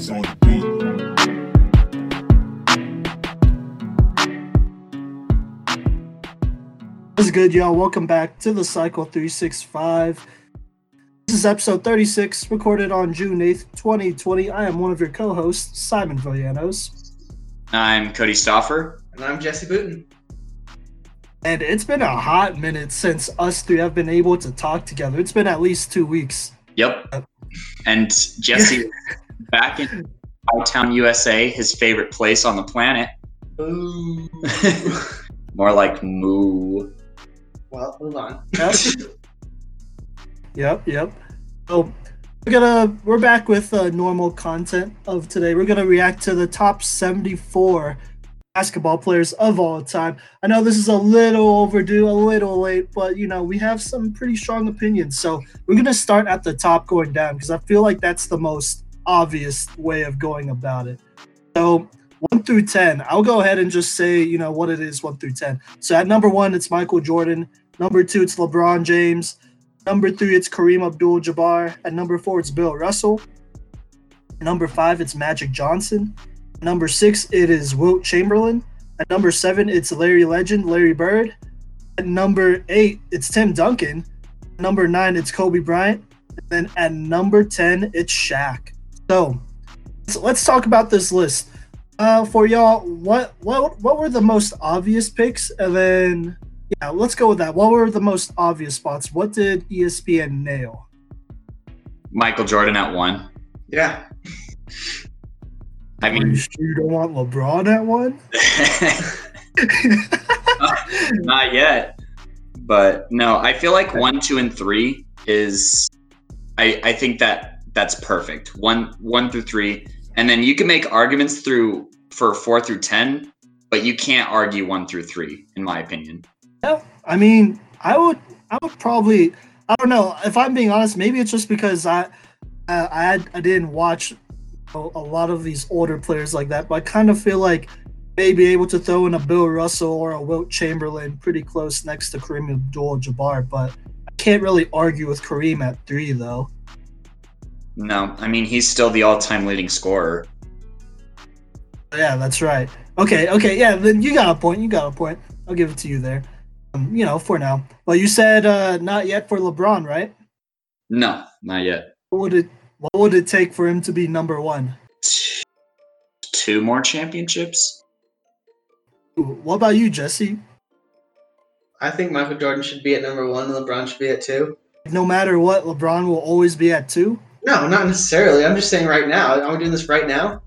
G's on the beat. What's good, y'all? Welcome back to the Cycle 365. This is episode 36, recorded on June 8th, 2020. I am one of your co hosts, Simon Villanos. I'm Cody Stoffer. And I'm Jesse Booten. And it's been a hot minute since us three have been able to talk together. It's been at least two weeks. Yep. And Jesse back in Town, USA, his favorite place on the planet. Ooh. More like moo. well, move on. Yep. yep, yep. So we're gonna we're back with uh, normal content of today. We're gonna react to the top 74 basketball players of all time. I know this is a little overdue, a little late, but you know we have some pretty strong opinions. So we're gonna start at the top, going down, because I feel like that's the most obvious way of going about it. So one through ten, I'll go ahead and just say you know what it is one through ten. So at number one, it's Michael Jordan. Number two, it's LeBron James. Number three, it's Kareem Abdul Jabbar. At number four, it's Bill Russell. Number five, it's Magic Johnson. Number six, it is Wilt Chamberlain. At number seven, it's Larry Legend, Larry Bird. At number eight, it's Tim Duncan. Number nine, it's Kobe Bryant. And then at number 10, it's Shaq. So let's, let's talk about this list. Uh, for y'all, what what what were the most obvious picks? And then yeah, let's go with that. What were the most obvious spots? What did ESPN nail? Michael Jordan at one. Yeah. I Are you mean, sure you don't want LeBron at one? not yet. But no, I feel like one, two, and three is. I I think that that's perfect. One one through three, and then you can make arguments through for four through ten, but you can't argue one through three, in my opinion. Yeah, I mean, I would, I would probably, I don't know. If I'm being honest, maybe it's just because I, uh, I, I, I didn't watch a, a lot of these older players like that, but I kind of feel like maybe able to throw in a Bill Russell or a Wilt Chamberlain pretty close next to Kareem Abdul-Jabbar, but I can't really argue with Kareem at three though. No, I mean he's still the all-time leading scorer. Yeah, that's right. Okay, okay, yeah, then you got a point. You got a point. I'll give it to you there. Um, you know, for now. Well, you said uh, not yet for LeBron, right? No, not yet. What would it What would it take for him to be number one? Two more championships. What about you, Jesse? I think Michael Jordan should be at number one and LeBron should be at two. No matter what, LeBron will always be at two. No, not necessarily. I'm just saying right now. Are we doing this right now?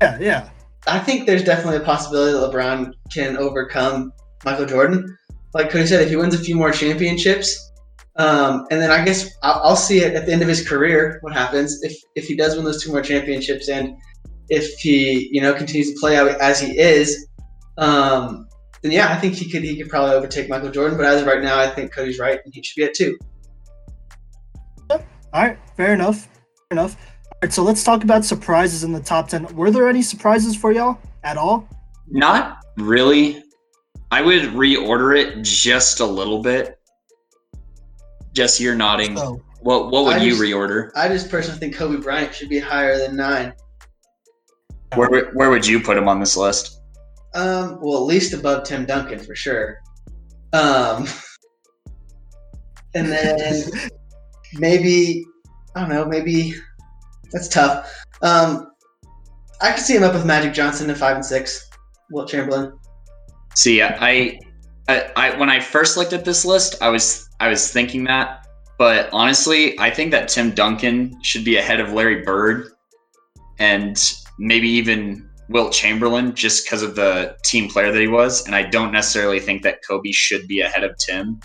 Yeah, yeah. I think there's definitely a possibility that LeBron can overcome Michael Jordan. Like Cody said, if he wins a few more championships, um, and then I guess I'll, I'll see it at the end of his career what happens if if he does win those two more championships and if he you know continues to play out as he is. Um, then yeah, I think he could he could probably overtake Michael Jordan. But as of right now, I think Cody's right and he should be at two. All right, fair enough. Fair enough. All right, so let's talk about surprises in the top ten. Were there any surprises for y'all at all? Not really. I would reorder it just a little bit. Jesse, you're nodding. So, What what would I you just- reorder? I just personally think Kobe Bryant should be higher than nine. Where would- where would you put him on this list? Um, well, at least above Tim Duncan for sure. Um, and then maybe I don't know. Maybe that's tough. Um, I could see him up with Magic Johnson at five and six. Wilt Chamberlain. See, I, I, I when I first looked at this list, I was I was thinking that, but honestly, I think that Tim Duncan should be ahead of Larry Bird, and maybe even Wilt Chamberlain, just because of the team player that he was. And I don't necessarily think that Kobe should be ahead of Tim,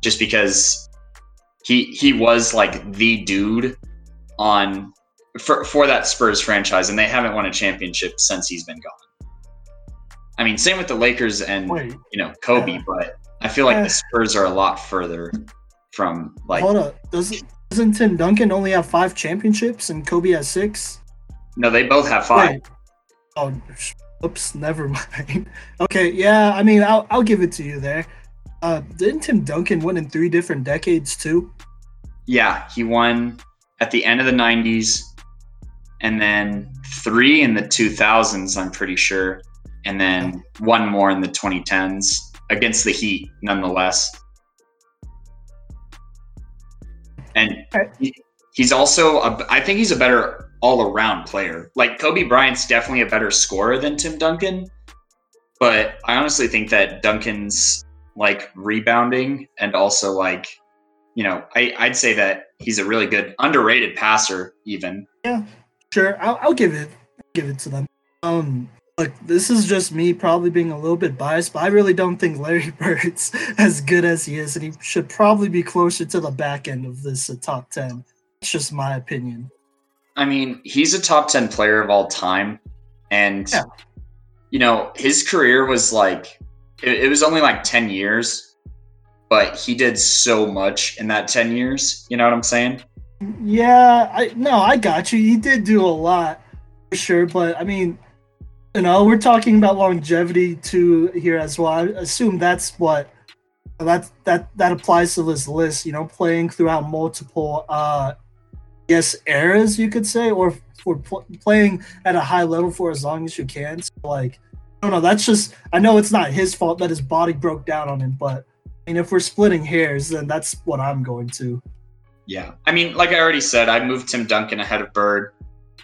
just because he he was like the dude on for for that Spurs franchise, and they haven't won a championship since he's been gone. I mean, same with the Lakers and wait, you know Kobe, Yeah. but I feel like Yeah. the Spurs are a lot further from like hold up. Doesn't doesn't Tim Duncan only have five championships and Kobe has six? no, they both have five. Wait. Oh, oops, never mind. okay, yeah, I mean, I'll, I'll give it to you there. Uh, didn't Tim Duncan win in three different decades too? Yeah, he won at the end of the '90s, and then three in the 2000s, I'm pretty sure, and then one more in the 2010s against the Heat, nonetheless. And he's also, a, I think he's a better all around player. Like Kobe Bryant's definitely a better scorer than Tim Duncan, but I honestly think that Duncan's like rebounding and also like, you know, I, I'd say that he's a really good underrated passer, even. Yeah sure, I'll, I'll give it give it to them. Um, look, this is just me probably being a little bit biased, but I really don't think Larry Bird's as good as he is, and he should probably be closer to the back end of this uh, top ten. It's just my opinion. I mean, he's a top 10 player of all time. And, Yeah. you know, his career was like, it, it was only like 10 years, but he did so much in that 10 years. You know what I'm saying? Yeah, I no, I got you. He did do a lot for sure, but I mean, you know, we're talking about longevity too here as well. I assume that's what that that that applies to this list. You know, playing throughout multiple, uh, yes, eras you could say, or for pl- playing at a high level for as long as you can. So, like, don't know. That's just I know it's not his fault that his body broke down on him, but I mean, if we're splitting hairs, then that's what I'm going to. Yeah. I mean, like I already said, I moved Tim Duncan ahead of Bird.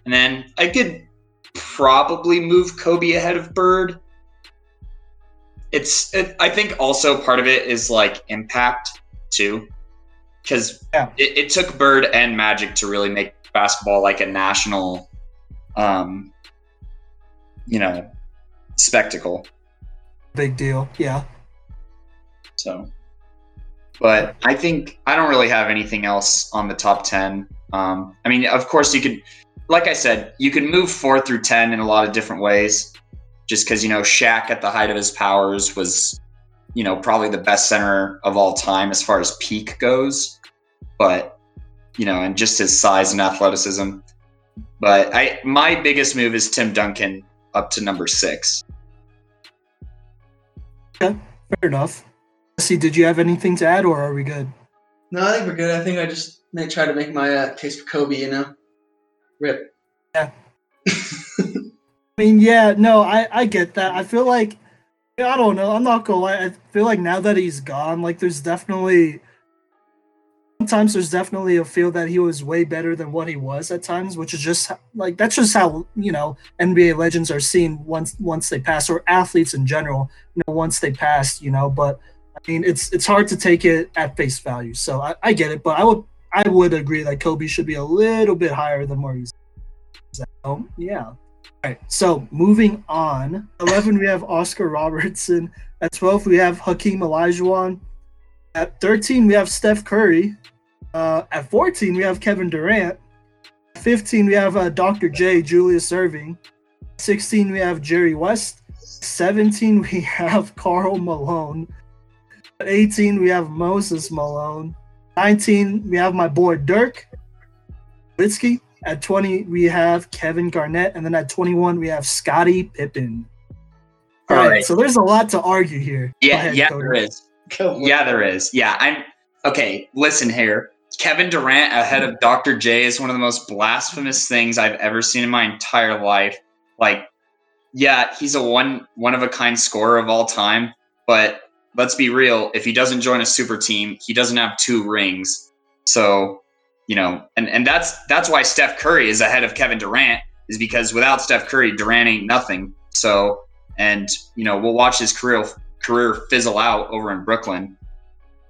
And then I could probably move Kobe ahead of Bird. It's, it, I think also part of it is like impact too. Because Yeah. it, it took Bird and Magic to really make basketball like a national, um, you know, spectacle. Big deal. Yeah. So, but I think I don't really have anything else on the top 10. Um, I mean, of course, you could, like I said, you can move four through 10 in a lot of different ways. Just because, you know, Shaq at the height of his powers was, you know, probably the best center of all time as far as peak goes. But, you know, and just his size and athleticism. But I, my biggest move is Tim Duncan up to number six. Fair enough. See, did you have anything to add, or are we good? No, I think we're good. I think I just may try to make my uh, case for Kobe. You know, rip. Yeah. I mean, yeah, no, I I get that. I feel like I don't know. I'm not gonna lie. I feel like now that he's gone, like there's definitely sometimes there's definitely a feel that he was way better than what he was at times, which is just like that's just how you know NBA legends are seen once once they pass, or athletes in general, you know, once they pass, you know. But I mean, it's it's hard to take it at face value. So I, I get it, but I would I would agree that Kobe should be a little bit higher than where he's. So yeah. All right. So moving on, eleven we have Oscar Robertson. At twelve we have Hakeem Olajuwon. At thirteen we have Steph Curry. Uh, at fourteen we have Kevin Durant. At Fifteen we have uh, Dr. J Julius Erving. Sixteen we have Jerry West. Seventeen we have Karl Malone. At eighteen we have Moses Malone. Nineteen we have my boy Dirk. Witzky. At 20, we have Kevin Garnett, and then at 21, we have Scottie Pippen. All right, Alright. so there's a lot to argue here. Yeah, yeah, Cody. there is. Yeah, there is. Yeah, I'm okay. Listen here. Kevin Durant ahead of Dr. J is one of the most blasphemous things I've ever seen in my entire life. Like, yeah, he's a one one of a kind scorer of all time, but let's be real. If he doesn't join a super team, he doesn't have two rings. So, you know, and and that's that's why Steph Curry is ahead of Kevin Durant is because without Steph Curry, Durant ain't nothing. So, and you know, we'll watch his career career fizzle out over in Brooklyn.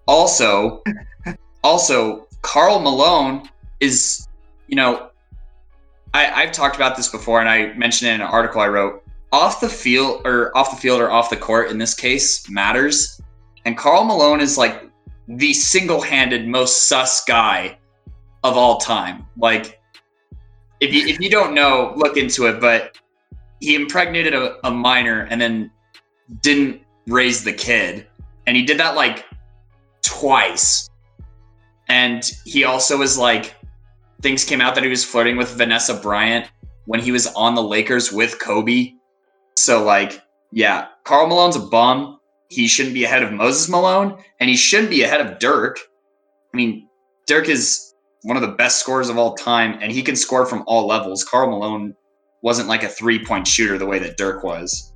Also, also Karl Malone is, you know, I, I've talked about this before, and I mentioned it in an article I wrote. Off the field or off the field or off the court in this case matters, and Karl Malone is like the single-handed most sus guy of all time. Like, if you if you don't know, look into it. But he impregnated a, a minor and then didn't raise the kid, and he did that like twice. And he also was like, things came out that he was flirting with Vanessa Bryant when he was on the Lakers with Kobe. So, like, yeah, Karl Malone's a bum. He shouldn't be ahead of Moses Malone, and he shouldn't be ahead of Dirk. I mean, Dirk is one of the best scorers of all time, and he can score from all levels. Carl Malone wasn't like a three point shooter the way that Dirk was.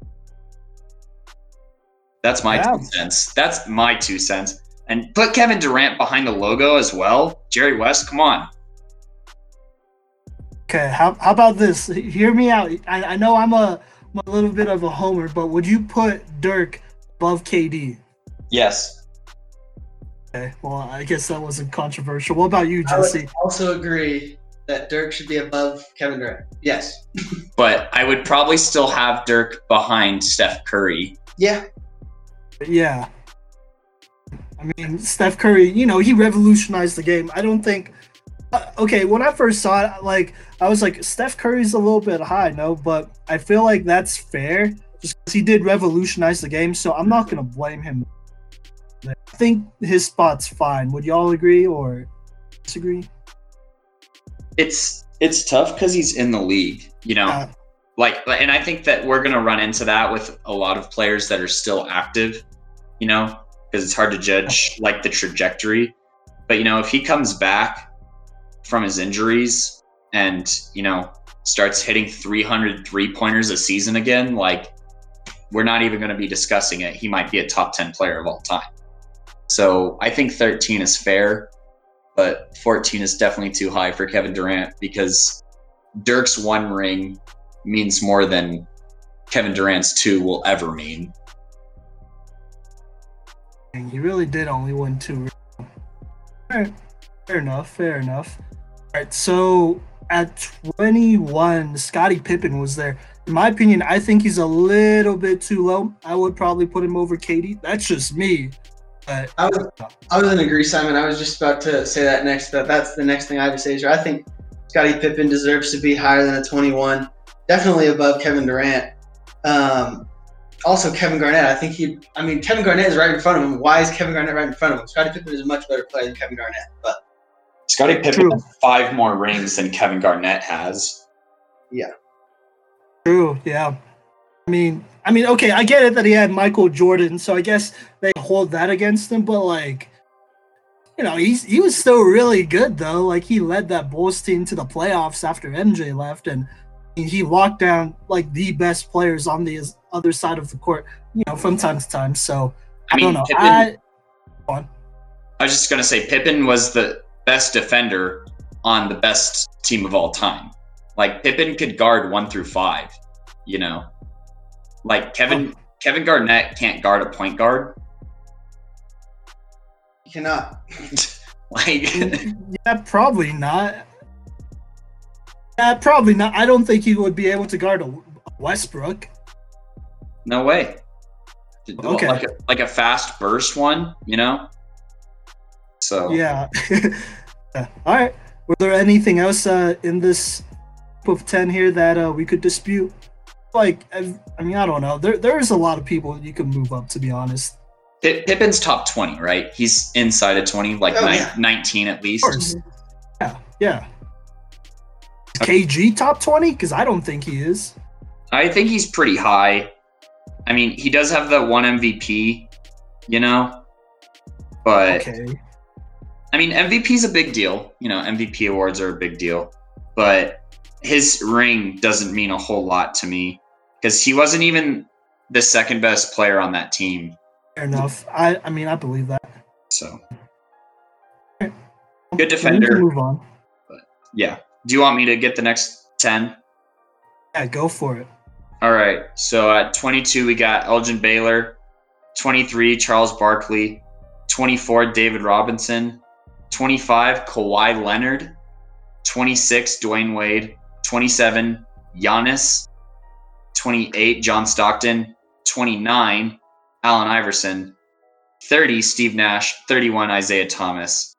That's my Yeah. two cents. That's my two cents. And put Kevin Durant behind the logo as well. Jerry West, come on. Okay, how, how about this? Hear me out. I, I know I'm a, I'm a little bit of a homer, but would you put Dirk above KD? Yes. Okay, well, I guess that wasn't controversial. What about you, Jesse? I would Jesse? also agree that Dirk should be above Kevin Durant. Yes. But I would probably still have Dirk behind Steph Curry. Yeah. Yeah. I mean, Steph Curry, you know, he revolutionized the game. I don't think. Uh, okay, when I first saw it, like, I was like, Steph Curry's a little bit high, no? But I feel like that's fair just because he did revolutionize the game. So I'm not going to blame him. I think his spot's fine. Would y'all agree or disagree? It's it's tough because he's in the league, you know. Uh, like and i think that we're going to run into that with a lot of players that are still active you know because it's hard to judge like the trajectory. But you know if he comes back from his injuries and you know starts hitting 300 three pointers a season again like we're not even going to be discussing it. He might be a top 10 player of all time. So i think 13 is fair but 14 is definitely too high for kevin durant because dirk's one ring means more than Kevin Durant's two will ever mean. Dang, he really did only win two. Alright, fair enough. Fair enough. All right, so at 21, Scottie Pippen was there. In my opinion, I think he's a little bit too low. I would probably put him over KD. That's just me. But I was I was in agree, Simon. I was just about to say that next. That that's the next thing I would say. I think Scottie Pippen deserves to be higher than a 21. Definitely above Kevin Durant. Um, also, Kevin Garnett. I think he. I mean, Kevin Garnett is right in front of him. Why is Kevin Garnett right in front of him? Scottie Pippen is a much better player than Kevin Garnett. But Scottie Pippen True. has five more rings than Kevin Garnett has. Yeah. True, yeah. I mean, I mean, okay, I get it that he had Michael Jordan, so I guess they hold that against him. But like, you know, he's he was still really good though. Like he led that Bulls team to the playoffs after MJ left, and he- he locked down like the best players on the other side of the court. You know, from time to time. So I I, mean, don't know. Pippen, I, I was just gonna say Pippen was the best defender on the best team of all time. Like Pippen could guard one through five, you know. Like Kevin oh. Kevin Garnett can't guard a point guard. he cannot. like yeah, probably not. Yeah, probably not. I don't think he would be able to guard a Westbrook. no way. Okay. Like a, like a fast burst one, you know. So Yeah. Yeah. All right. Were there anything else uh, in this group of ten here that uh, we could dispute? Like, I, I mean, I don't know. There, there is a lot of people you can move up. To be honest, Pi- Pippen's top 20, right? He's inside of 20, like Oh, nine- yeah. 19 at least. Yeah, yeah. Is KG top twenty? Because I don't think he is. I think he's pretty high. I mean, he does have the one MVP, you know, but Okay. I mean, MVP's a big deal. You know, MVP awards are a big deal, but his ring doesn't mean a whole lot to me because he wasn't even the second best player on that team. Fair enough. I, I mean, I believe that. So, good defender. Move on. Yeah. Do you want me to get the next 10? Yeah, go for it. All right. So at 22, we got Elgin Baylor. 23, Charles Barkley. 24, David Robinson. 25, Kawhi Leonard. 26, Dwyane Wade. 27, Giannis. 28, John Stockton. 29, Allen Iverson. 30, Steve Nash. 31, Isiah Thomas.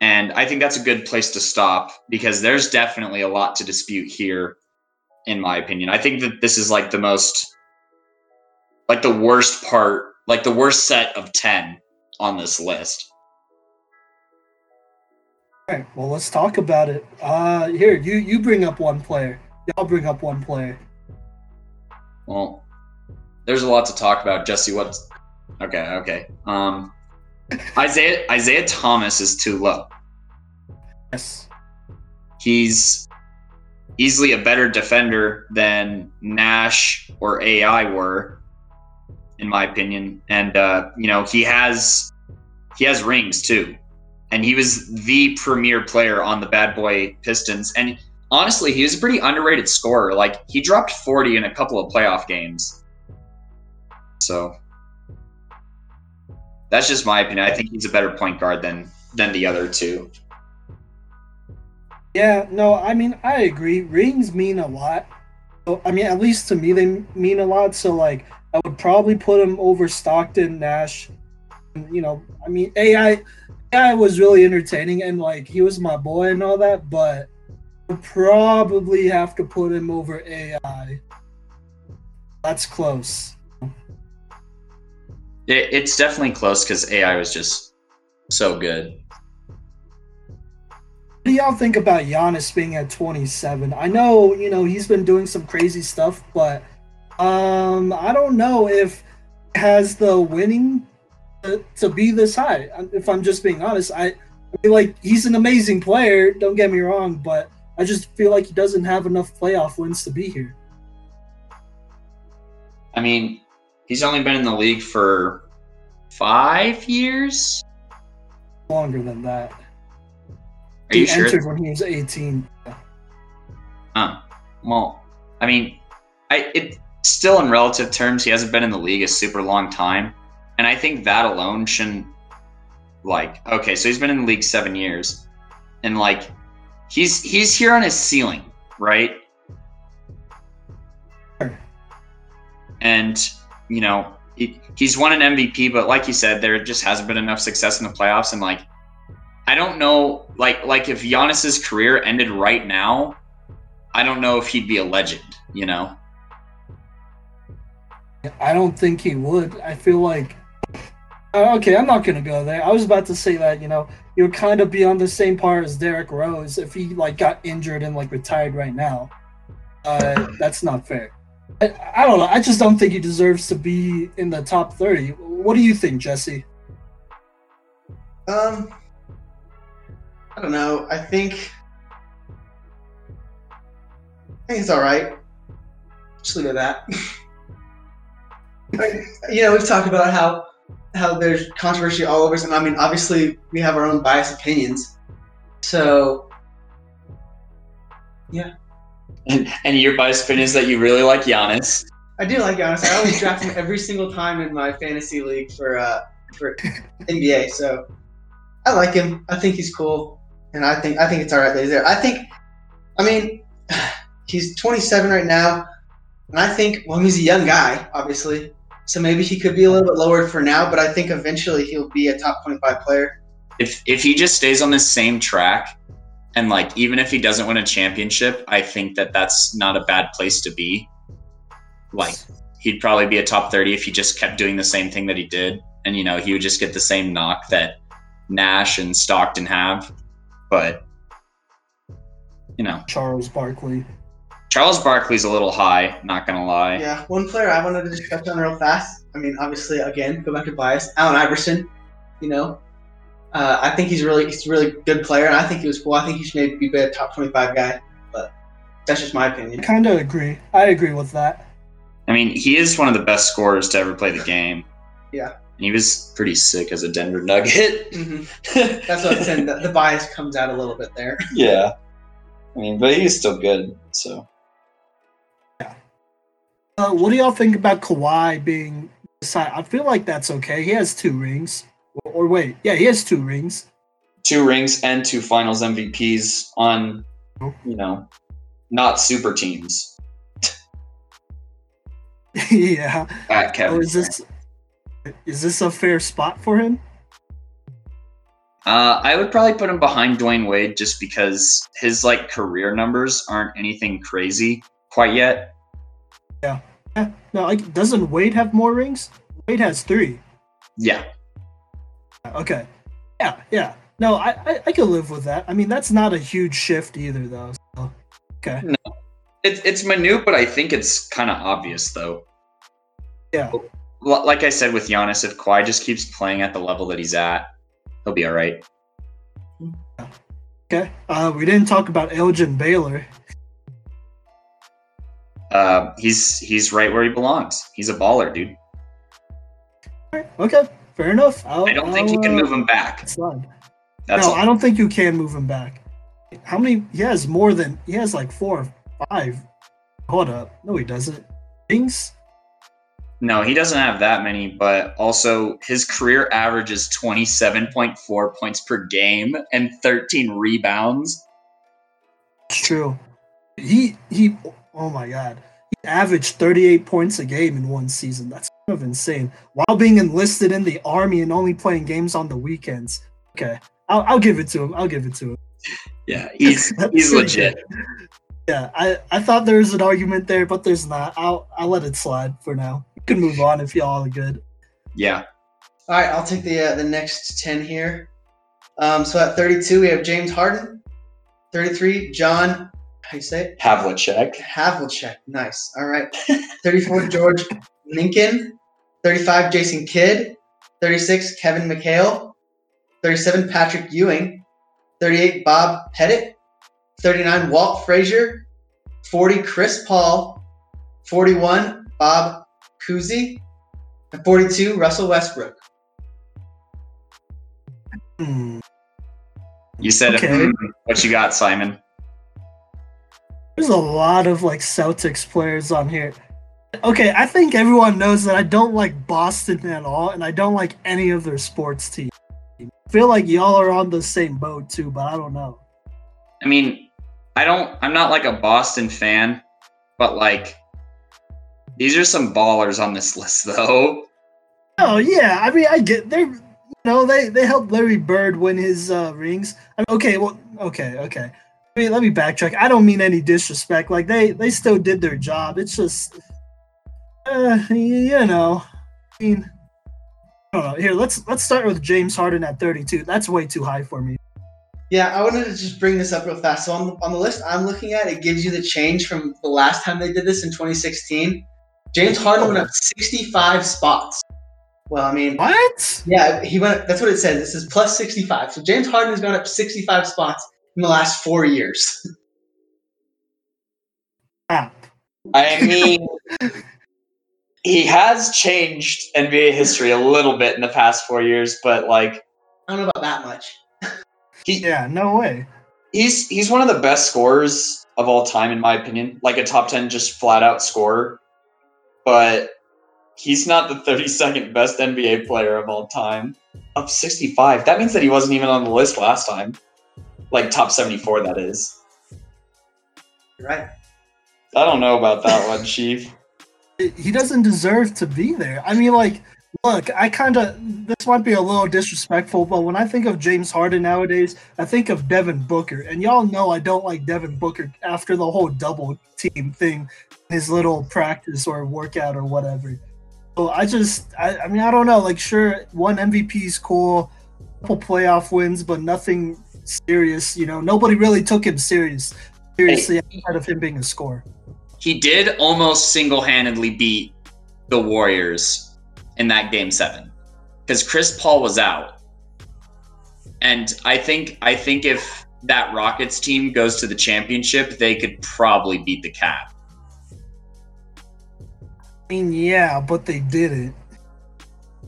And I think that's a good place to stop because there's definitely a lot to dispute here in my opinion. I think that this is like the most like the worst part, like the worst set of 10 on this list. All right. Well, let's talk about it. Uh, here, you you bring up one player. Y'all bring up one player. Well, there's a lot to talk about, Jesse. What's okay, okay. Um Isiah Isiah Thomas is too low. Yes. He's easily a better defender than Nash or AI were, in my opinion. And uh, you know, he has he has rings too. And he was the premier player on the bad boy Pistons. And honestly, he was a pretty underrated scorer. Like he dropped 40 in a couple of playoff games. So that's just my opinion. I think he's a better point guard than than the other two. Yeah, no, I mean, I agree. Rings mean a lot. So, I mean, at least to me, they mean a lot. So, like, I would probably put him over Stockton, Nash. And, you know, I mean, AI, AI was really entertaining and, like, he was my boy and all that, but I would probably have to put him over AI. That's close. It, it's definitely close because AI was just so good. What do y'all think about Giannis being at 27? I know, you know, he's been doing some crazy stuff, but um, I don't know if has the winning to, to be this high. If I'm just being honest, I, I feel like he's an amazing player. Don't get me wrong, but I just feel like he doesn't have enough playoff wins to be here. I mean, he's only been in the league for five years. Longer than that. Are you he sure? entered when he was 18. Huh. Well, I mean, I it still in relative terms, he hasn't been in the league a super long time, and I think that alone shouldn't like okay. So he's been in the league seven years, and like he's he's here on his ceiling, right? Sure. And you know he, he's won an MVP, but like you said, there just hasn't been enough success in the playoffs, and like I don't know, like like if Giannis's career ended right now, I don't know if he'd be a legend, you know. I don't think he would. I feel like. Uh, okay, I'm not gonna go there. I was about to say that you know he would kind of be on the same par as Derrick Rose if he like got injured and like retired right now. Uh, that's not fair. I, I don't know. I just don't think he deserves to be in the top 30. What do you think, Jesse? Um, I don't know. I think I think it's all right. Just leave it at that. You know, we've talked about how how there's controversy all over, and I mean, obviously, we have our own biased opinions. So, And, and your biased opinion is that you really like Giannis. I do like Giannis. I always draft him every single time in my fantasy league for uh for NBA. So, I like him. I think he's cool, and I think I think it's all right that he's there. I think, I mean, he's 27 right now, and I think well, he's a young guy, obviously. So maybe he could be a little bit lower for now, but I think eventually he'll be a top 25 player. If if he just stays on the same track, and like even if he doesn't win a championship, I think that that's not a bad place to be. Like he'd probably be a top 30 if he just kept doing the same thing that he did, and you know he would just get the same knock that Nash and Stockton have. But you know, Charles Barkley. Charles Barkley's a little high, not gonna lie. Yeah, one player I wanted to just touch on real fast. I mean, obviously, again, go back to bias. Allen Iverson, you know, uh, I think he's really he's a really good player, and I think he was cool. I think he should maybe be a top 25 guy, but that's just my opinion. I opinion. kind of agree. I agree with that. I mean, he is one of the best scorers to ever play the game. Yeah. And he was pretty sick as a Denver Nugget. hmm That's what I'm saying. The, the bias comes out a little bit there. yeah. I mean, but he's still good. So Uh, what do y'all think about Kawhi being beside? I feel like that's okay. He has two rings. Or, or wait, yeah, he has two rings. two rings and two Finals MVPs on, you know, not super teams. yeah. At Kevin. Oh, is this is this a fair spot for him? Uh, I would probably put him behind Dwyane Wade just because his like career numbers aren't anything crazy quite yet. Yeah. Yeah. No, like doesn't Wade have more rings? Wade has three. Yeah, Okay. Yeah, yeah. No, I, I I could live with that. I mean, that's not a huge shift either, though. So, okay. it's it's minute, but I think it's kind of obvious though. Yeah. Like I said with Giannis, if Kawhi just keeps playing at the level that he's at, he'll be all right. Okay. Uh, we didn't talk about Elgin Baylor. Uh, he's he's right where he belongs. He's a baller, dude. Okay, fair enough. I'll, I don't think you can uh, move him back. That's no, all. I don't think you can move him back. How many? He has more than he has like four or five. Hold up. No, he doesn't. Rings? No, he doesn't have that many, but also his career average is 27.4 points per game and 13 rebounds. It's true. He he. Oh my god. He averaged 38 points a game in one season. That's of insane. While being enlisted in the army and only playing games on the weekends. Okay, I'll, I'll give it to him. I'll give it to him. Yeah, he's he's legit. Yeah, I, I thought there was an argument there, but there's not. I'll I'll let it slide for now. You can move on if y'all are good. Yeah. All right, I'll take the uh, the next ten here. Um, so at 32, we have James Harden. 33, John. How you say it? Havlicek. Havlicek. Nice. All right. 34, George Mikan. 35, Jason Kidd. 36, Kevin McHale. 37, Patrick Ewing. 38, Bob Pettit. 39, Walt Frazier. 40, Chris Paul. 41, Bob Cousy. And 42, Russell Westbrook. Hmm. You said Okay. "Hmm, what you got, Simon? There's a lot of like Celtics players on here. Okay, I think everyone knows that I don't like Boston at all, and I don't like any of their sports teams. I feel like y'all are on the same boat too, but I don't know. I mean, I don't. I'm not like a Boston fan, but like, these are some ballers on this list, though. Oh yeah, I mean I get they're you know they they helped Larry Bird win his uh, rings. I mean, okay, well okay okay. I mean, let me backtrack. I don't mean any disrespect. Like they they still did their job. It's just, uh, you know, I mean, I don't know. Here, let's let's start with James Harden at 32. That's way too high for me. Yeah, I wanted to just bring this up real fast. So on the, on the list I'm looking at, it gives you the change from the last time they did this in 2016. James Harden went up 65 spots. Well, I mean, What? yeah, he went. That's what it says. This is plus 65. So James Harden has gone up 65 spots in the last four years. Crap. I mean, he has changed NBA history a little bit in the past four years, but like, I don't know about that much. he Yeah, no way. he's he's one of the best scorers of all time, in my opinion. Like a top ten, just flat out scorer. But he's not the 32nd best NBA player of all time. Up 65. That means that he wasn't even on the list last time. Like top 74, that is. You're right. I don't know about that one, Chief. He doesn't deserve to be there. I mean, like, look, I kind of this might be a little disrespectful, but when I think of James Harden nowadays, I think of Devin Booker, and y'all know I don't like Devin Booker after the whole double team thing, his little practice or workout or whatever. So I just, I, I mean, I don't know. Like, sure, one MVP is cool, couple playoff wins, but nothing serious. You know, nobody really took him serious seriously outside of him being a scorer. He did almost single handedly beat the Warriors in that game seven because Chris Paul was out. And I think I think if that Rockets team goes to the championship, they could probably beat the Cavs. I mean, yeah, but they didn't.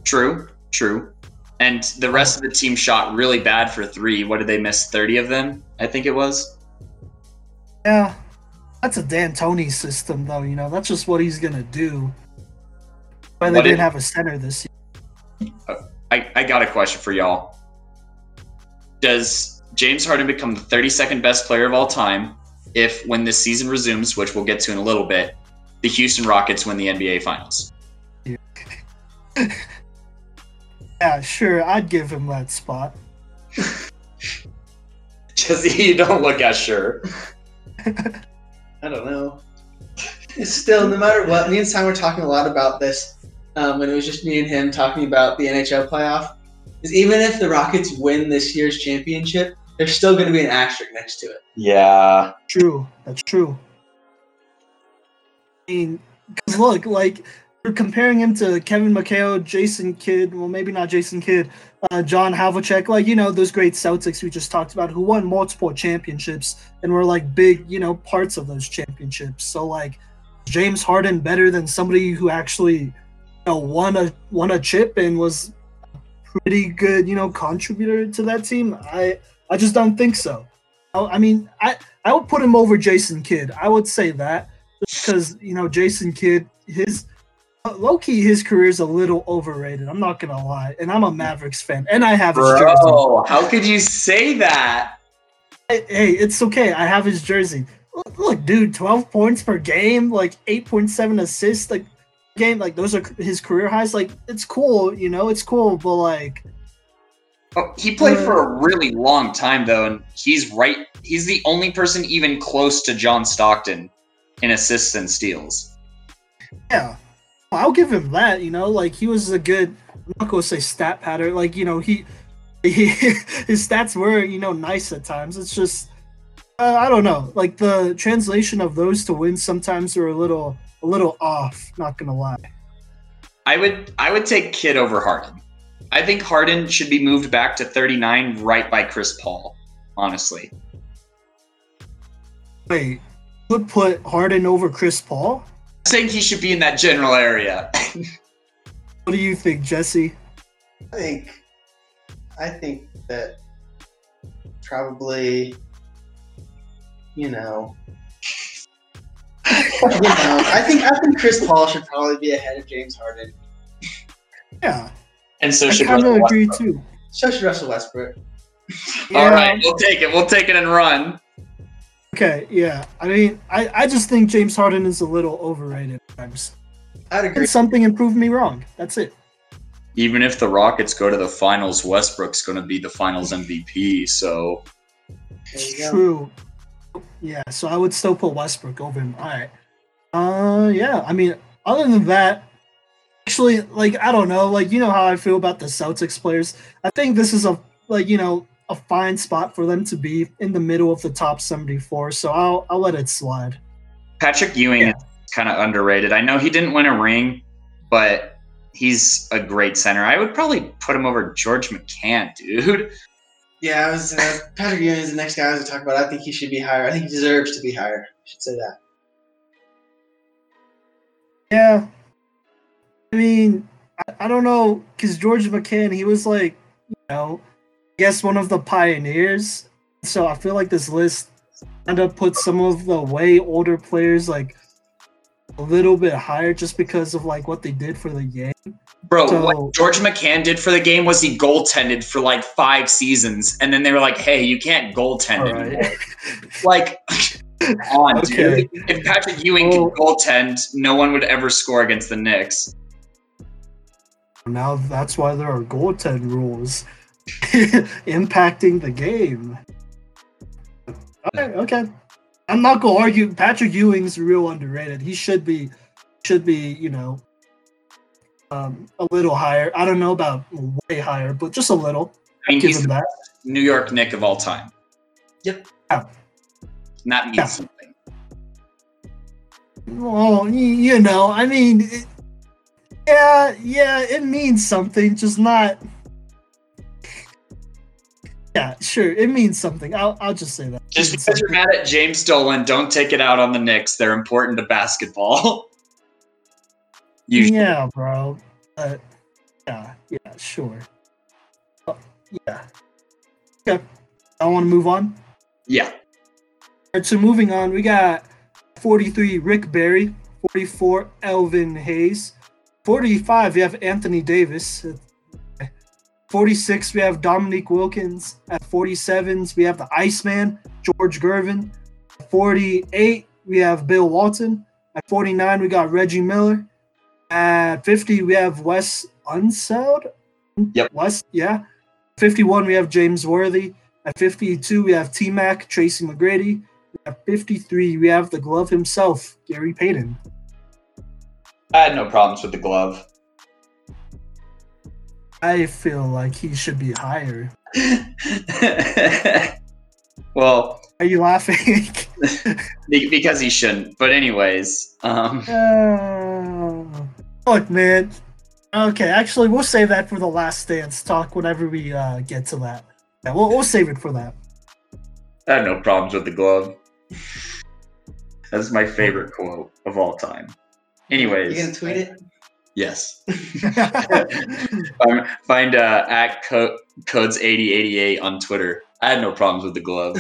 True, true. And the rest of the team shot really bad for three. What did they miss? 30 of them, I think it was. Yeah, that's a D'Antoni system, though. You know, that's just what he's gonna do. Why they What didn't have a center this year? I, I got a question for y'all. Does James Harden become the 32nd best player of all time if, when this season resumes, which we'll get to in a little bit, the Houston Rockets win the NBA Finals? Yeah, yeah sure, I'd give him that spot. Just you don't look as sure. I don't know. Still, no matter what, me and Simon were talking a lot about this um, when it was just me and him talking about the NHL playoff. Is even if the Rockets win this year's championship, there's still going to be an asterisk next to it. Yeah. True, that's true. I mean, because look, like, we're comparing him to Kevin McHale, Jason Kidd. Well, maybe not Jason Kidd. Uh, John Havlicek, like you know those great Celtics we just talked about, who won multiple championships and were like big, you know, parts of those championships. So like James Harden better than somebody who actually you know won a won a chip and was pretty good, you know, contributor to that team. I I just don't think so. I, I mean, I I would put him over Jason Kidd. I would say that because you know Jason Kidd, his low key, his career is a little overrated. I'm not gonna lie, and I'm a Mavericks fan, and I have his jersey. Bro, how could you say that? Hey, hey, it's okay. I have his jersey. Look, look, dude, 12 points per game, like 8.7 assists, like game, like those are his career highs. Like it's cool, you know, it's cool, but like Oh, he played Uh, for a really long time though, and he's right. He's the only person even close to John Stockton in assists and steals. Yeah, I'll give him that. You know, like he was a good. I'm not gonna say stat pattern. Like you know, he, he his stats were you know nice at times. It's just uh, I don't know. Like the translation of those to wins sometimes are a little a little off. Not gonna lie. I would I would take Kidd over Harden. I think Harden should be moved back to 39 right by Chris Paul, honestly. Wait, would put Harden over Chris Paul? I think he should be in that general area. What do you think, Jesse? I think, I think that probably, you know, you know, I think I think Chris Paul should probably be ahead of James Harden. Yeah, and so I should kind of Russell agree too. So should Russell Westbrook. All right, we'll take it. We'll take it and run. Okay, yeah. I mean, I, I just think James Harden is a little overrated. I'd agree. And something and prove me wrong. That's it. Even if the Rockets go to the finals, Westbrook's going to be the finals MVP. So There you go. True. Yeah, so I would still put Westbrook over him. All right. Uh, yeah. I mean, other than that, actually, like I don't know, like you know how I feel about the Celtics players. I think this is a like you know a fine spot for them to be in the middle of the top seventy-four. So I'll I'll let it slide. Patrick Ewing Yeah. is kind of underrated. I know he didn't win a ring, but he's a great center. I would probably put him over George Mikan, dude. Yeah, I was uh, Patrick Ewing is the next guy I was going to talk about. I think he should be higher. I think he deserves to be higher. I should say that. Yeah. I mean, I, I don't know, because George Mikan, he was like, you know, I guess one of the pioneers. So I feel like this list kind of puts some of the way older players like a little bit higher just because of like what they did for the game. Bro, So- what George Mikan did for the game was he goaltended for like five seasons, and then they were like, "Hey, you can't goaltend All anymore." Like, on, Okay. dude. If Patrick Ewing Well- can goaltend, no one would ever score against the Knicks. Now that's why there are goaltend rules impacting the game. Okay, okay. I'm not gonna argue. Patrick Ewing's real underrated. He should be, should be, you know, um, a little higher. I don't know about way higher, but just a little. I mean, Give he's him the that. New York Nick of all time. Yep. Yeah. And that means Yeah. something. Well, you know, I mean, it, yeah, yeah, it means something, just not. Yeah, sure, it means something. I'll, I'll just say that. Just because you're mad at James Dolan, don't take it out on the Knicks. They're important to basketball. you Yeah, bro. Uh, yeah, yeah, sure. Uh, yeah. Okay. I want to move on. yeah. All right, so moving on, we got 43 Rick Barry, 44 Elvin Hayes, 45 we have Anthony Davis, 46 we have Dominique Wilkins, at 47s we have the Iceman George Gervin, 48 we have Bill Walton, at 49 we got Reggie Miller, at 50 we have Wes Unseld. Yep. Wes, yeah. 51 we have James Worthy. At 52 we have T Mac Tracy McGrady. At 53, we have the glove himself, Gary Payton. I had no problems with the glove. I feel like he should be higher. well, Are you laughing? because he shouldn't. But anyways, um, Uh, Look, man. Okay, actually, we'll save that for the last dance talk whenever we uh, get to that. Yeah, we'll, we'll save it for that. I have no problems with the glove. That's my favorite quote of all time. Anyways, You gonna tweet it? Yes. find find uh, at co- codes eighty eighty eight on Twitter. I had no problems with the glove.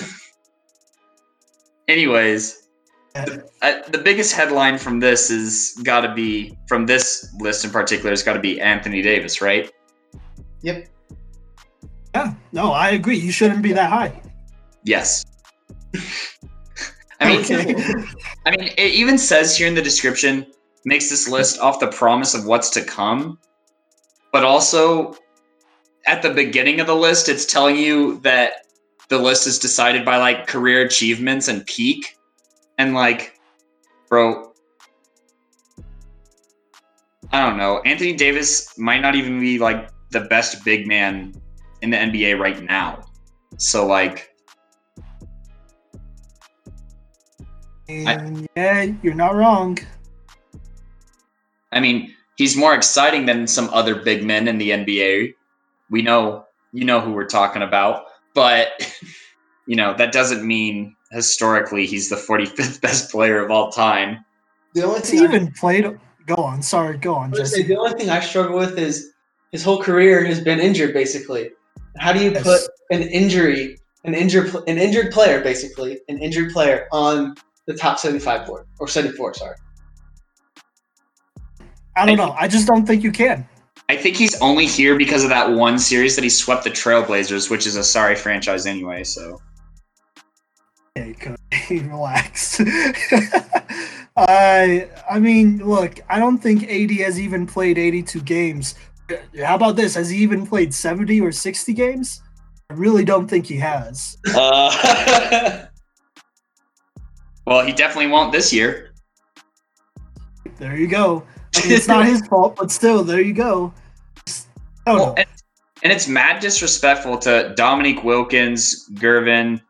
Anyways, the, uh, the biggest headline from this is got to be from this list in particular. It's got to be Anthony Davis, right? Yep. yeah, no, I agree. You shouldn't be that high. Yes. I mean, okay. I mean, it even says here in the description makes this list off the promise of what's to come, but also at the beginning of the list, it's telling you that the list is decided by like career achievements and peak, and like, bro, I don't know. Anthony Davis might not even be like the best big man in the NBA right now. So like, And yeah, you're not wrong. I mean, he's more exciting than some other big men in the NBA. We know, you know who we're talking about, but you know that doesn't mean historically he's the 45th best player of all time. The only Has thing he I- even played? Go on. Sorry, go on, I say Jesse. the only thing I struggle with is his whole career has been injured. Basically, how do you Yes. put an injury, an injured, an injured player, basically an injured player on the top seventy-five board or seventy-four? Sorry. I don't know. I just don't think you can. I think he's only here because of that one series that he swept the Trailblazers, which is a sorry franchise anyway. So Okay, Cody, relax. I I mean, look, I don't think AD has even played 82 games. How about this? Has he even played 70 or 60 games? I really don't think he has. Uh, well, he definitely won't this year. There you go. I mean, it's not his fault, but still, there you go. Don't Well, and, and it's mad disrespectful to Dominique Wilkins, Gervin,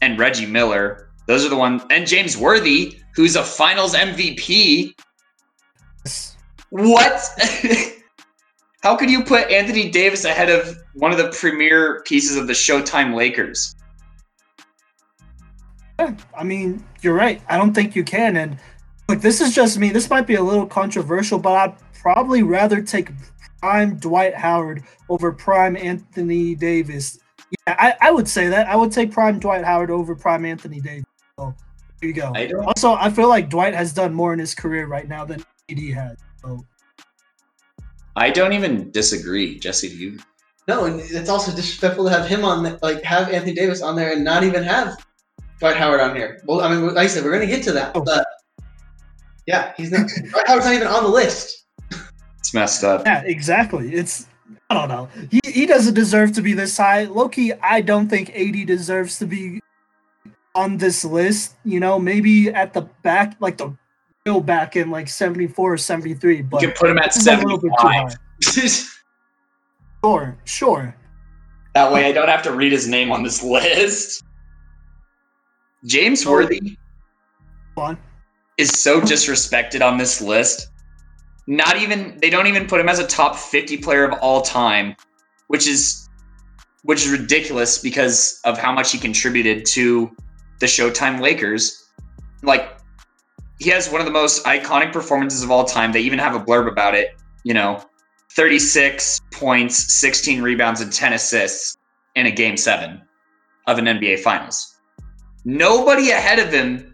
and Reggie Miller. Those are the ones, and James Worthy, who's a Finals MVP. What? How could you put Anthony Davis ahead of one of the premier pieces of the Showtime Lakers? I mean, you're right. I don't think you can. And look, this is just me. This might be a little controversial, but I'd probably rather take prime Dwight Howard over prime Anthony Davis. Yeah, I, I would say that. I would take prime Dwight Howard over prime Anthony Davis. So here you go. I Also, I feel like Dwight has done more in his career right now than AD has. So I don't even disagree. Jesse, do you? No, and it's also disrespectful to have him on, the, like have Anthony Davis on there and not even have Dwight Howard on here. Well, I mean, like I said, we're gonna get to that, Oh. but yeah, he's not. Dwight Howard's not even on the list. It's messed up. yeah, exactly. It's I don't know. He he doesn't deserve to be this high. Loki, I don't think AD deserves to be on this list. You know, maybe at the back, like the real back in like 74 or 73, You but can put him at this is a little bit too high. 75. Sure, sure. That way I don't have to read his name on this list. James. Worthy Fun. Is so disrespected on this list. Not even they don't even put him as a top 50 player of all time, which is which is ridiculous because of how much he contributed to the Showtime Lakers. Like he has one of the most iconic performances of all time. They even have a blurb about it, you know, 36 points, 16 rebounds and 10 assists in a game 7 of an NBA finals. Nobody ahead of him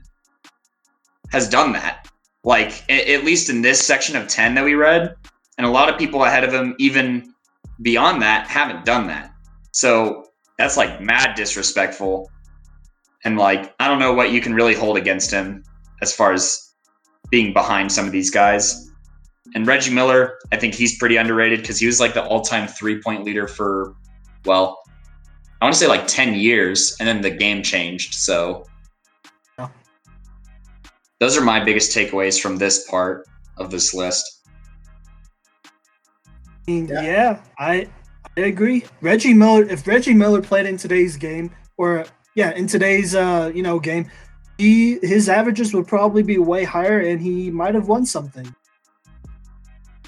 has done that. Like at least in this section of 10 that we read, and a lot of people ahead of him even beyond that haven't done that. So that's like mad disrespectful. And like I don't know what you can really hold against him as far as being behind some of these guys. And Reggie Miller, I think he's pretty underrated because he was like the all-time three-point leader for well, I want to say like 10 years and then the game changed. So. Those are my biggest takeaways from this part of this list. Yeah. yeah, I I agree. Reggie Miller, if Reggie Miller played in today's game, or yeah, in today's uh you know game, he his averages would probably be way higher, and he might have won something.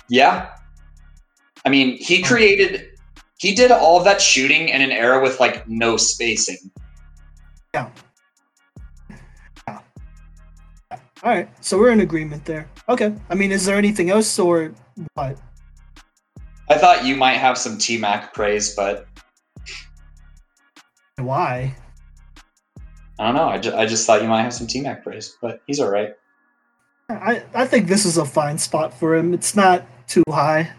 Yeah. I mean, he created, he did all of that shooting in an era with like no spacing. All right, so we're in agreement there. Okay. I mean, is there anything else or what? I thought you might have some T Mac praise, but Why? I don't know. I, ju- I just thought you might have some T Mac praise, but he's all right. I, I think this is a fine spot for him. It's not too high,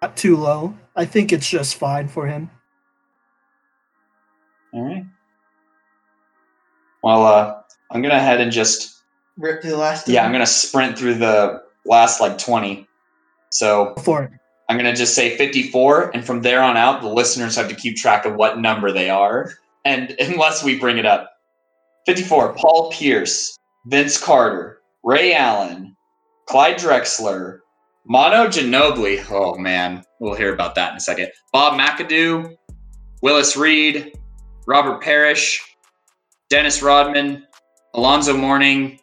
not too low. I think it's just fine for him. All right. Well, uh, I'm gonna head and just Rip to the last. yeah, I'm gonna sprint through the last like 20. So Go For it. I'm gonna just say 54, and from there on out, the listeners have to keep track of what number they are, and unless we bring it up. 54, Paul Pierce, Vince Carter, Ray Allen, Clyde Drexler, Manu Ginobili. Oh man, we'll hear about that in a second. Bob McAdoo, Willis Reed, Robert Parish, Dennis Rodman, Alonzo Mourning,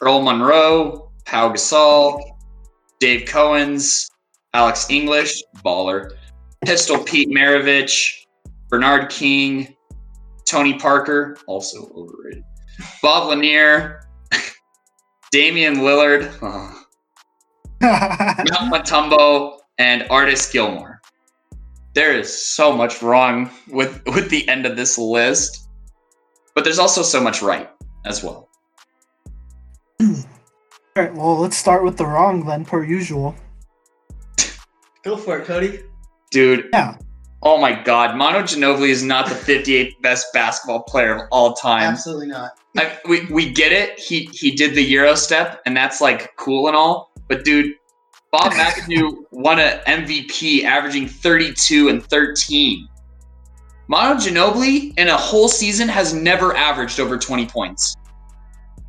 Earl Monroe, Pau Gasol, Dave Cowens, Alex English, baller, Pistol Pete Maravich, Bernard King, Tony Parker, also overrated, Bob Lanier, Damian Lillard, oh, Mount Mutombo, and Artis Gilmore. There is so much wrong with with the end of this list, but there's also so much right as well. All right, well, let's start with the wrong then, per usual. Go for it, Cody. Dude, Yeah. oh my God, Manu Ginobili is not the 58th best basketball player of all time. Absolutely not. I, we we get it. He he did the Euro step, and that's like cool and all. But dude, Bob McAdoo won a MVP, averaging 32 and 13. Manu Ginobili in a whole season has never averaged over 20 points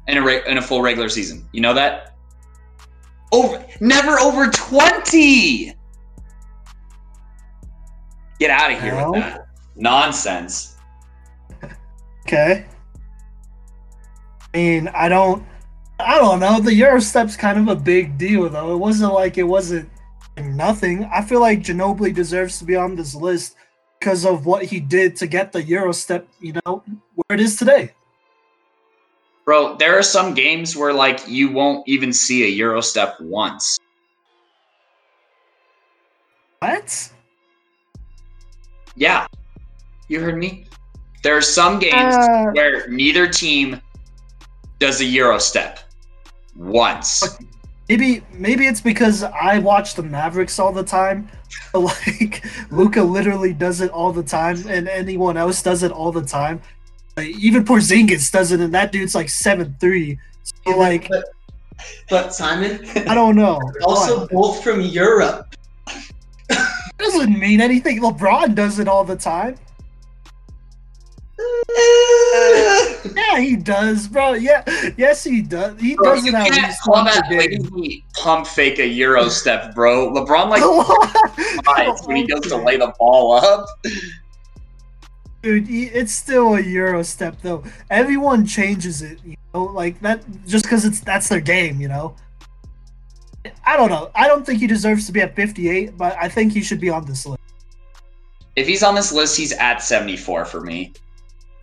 in a re- in a full regular season. You know that? Over never over 20. Get out of here with that nonsense. Okay. I mean, I don't, I don't know. The Euro step's kind of a big deal, though. It wasn't like it wasn't nothing. I feel like Ginobili deserves to be on this list because of what he did to get the Euro step, you know, where it is today. Bro, there are some games where like you won't even see a Euro step once. What? Yeah. You heard me? There are some games Uh. where neither team does a Euro step once. Maybe, maybe it's because I watch the Mavericks all the time. But like Luka literally does it all the time, and anyone else does it all the time. Like, even Porzingis does it, and that dude's like seven three. So like, but, but Simon, I don't know. also What? both from Europe. doesn't mean anything. LeBron does it all the time. Yeah, he does, bro. Yeah, yes, he does. He Bro, does you it at can't least call that a lazy pump fake a Euro step, bro. LeBron like when he goes to lay the ball up. Dude, it's still a Euro step though. Everyone changes it, you know, like that just because it's that's their game, you know. I don't know. I don't think he deserves to be at 58, but I think he should be on this list. If he's on this list, he's at 74 for me.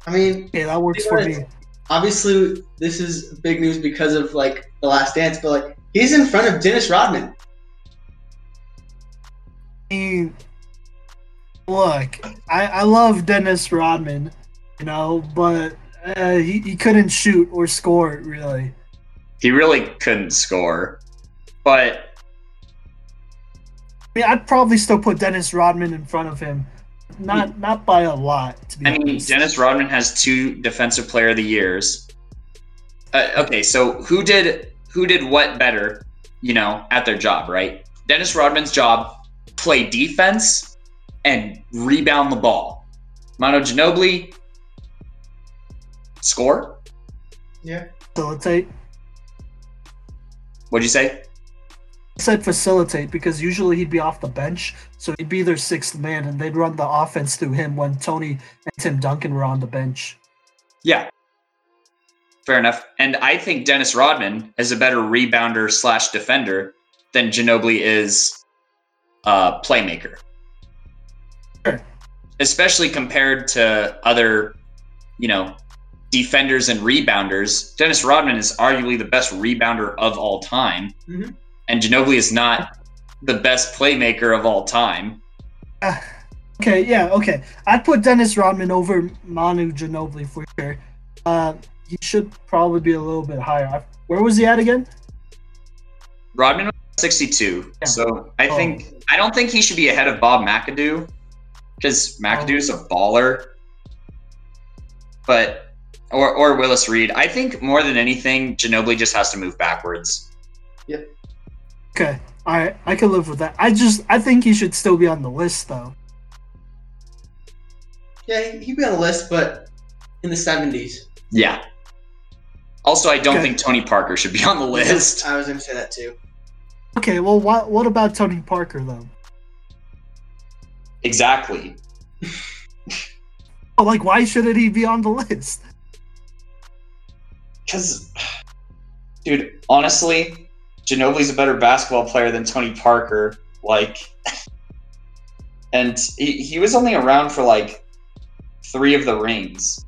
I mean, Okay, that works for me. obviously this is big news because of like the last dance, but like he's in front of Dennis Rodman. I mean, look, I, I love Dennis Rodman, you know, but uh, he, he couldn't shoot or score really. He really couldn't score. But I mean, I'd probably still put Dennis Rodman in front of him, not not by a lot. To be I mean. Dennis Rodman has two Defensive Player of the Years. Uh, okay, so who did who did what better? You know, at their job, right? Dennis Rodman's job: play defense and rebound the ball. Manu Ginobili score. Yeah. facilitate. What'd you say? I said facilitate because usually he'd be off the bench, so he'd be their sixth man, and they'd run the offense through him when Tony and Tim Duncan were on the bench. Yeah. Fair enough. And I think Dennis Rodman is a better rebounder slash defender than Ginobili is uh, playmaker. Especially compared to other, you know, defenders and rebounders. Dennis Rodman is arguably the best rebounder of all time, Mhm. and Ginobili is not the best playmaker of all time. Uh, okay, yeah, okay. I'd put Dennis Rodman over Manu Ginobili for sure. Uh, he should probably be a little bit higher. Where was he at again? Rodman was 62. Yeah. So I Oh. think I don't think he should be ahead of Bob McAdoo because McAdoo's Oh. a baller. But or or Willis Reed. I think more than anything, Ginobili just has to move backwards. Yep. Okay, all right, I can live with that. I just, I think he should still be on the list though. Yeah, he'd be on the list, but in the seventies. Yeah. Also, I don't Okay. think Tony Parker should be on the list. I was gonna say that too. Okay, well, what, what about Tony Parker though? Exactly. Oh, like, why shouldn't he be on the list? Because, dude, honestly, Ginobili's a better basketball player than Tony Parker. Like, and he, he was only around for like three of the rings.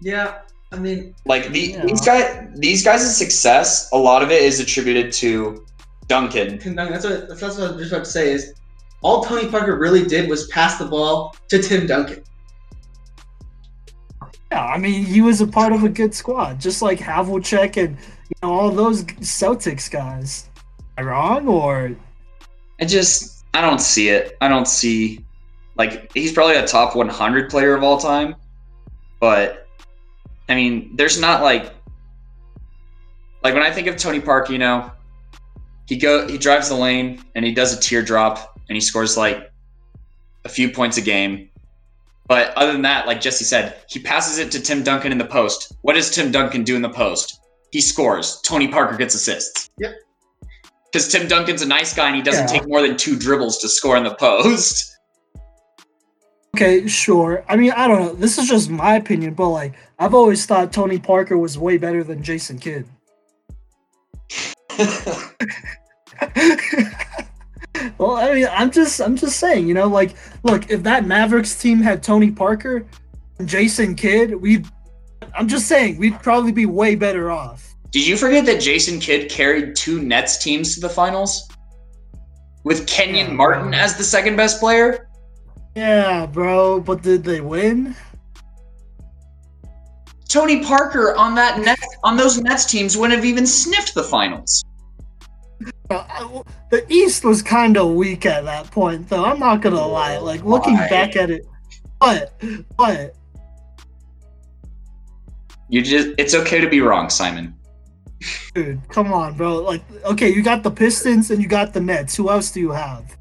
Yeah, I mean, Like the, Yeah. these guys, these guys' success, a lot of it is attributed to Duncan. Duncan. That's what that's what I was just about to say. Is all Tony Parker really did was pass the ball to Tim Duncan. Yeah, I mean, he was a part of a good squad, just like Havlicek and you know all those Celtics guys. Am I wrong or I just, I don't see it. I don't see, like, he's probably a top 100 player of all time, but I mean, there's not like, like when I think of Tony Park, you know, he go, he drives the lane and he does a teardrop and he scores like a few points a game. But other than that, like Jesse said, he passes it to Tim Duncan in the post. What does Tim Duncan do in the post? He scores. Tony Parker gets assists. Yep. Because Tim Duncan's a nice guy and he doesn't Yeah. take more than two dribbles to score in the post. okay, sure. I mean, I don't know. This is just my opinion, but like I've always thought Tony Parker was way better than Jason Kidd. well, I mean, I'm just I'm just saying, you know, like look, if that Mavericks team had Tony Parker and Jason Kidd, we I'm just saying, we'd probably be way better off. Did you forget that Jason Kidd carried two Nets teams to the finals? With Kenyon Martin as the second best player? Yeah, bro, but did they win? Tony Parker on that net on those Nets teams wouldn't have even sniffed the finals. Uh, I- the East was kind of weak at that point, though. I'm not gonna lie. Like looking Why? back at it, but but You just it's okay to be wrong, Simon. dude, come on, bro. Like, okay, you got the Pistons and you got the Nets. Who else do you have?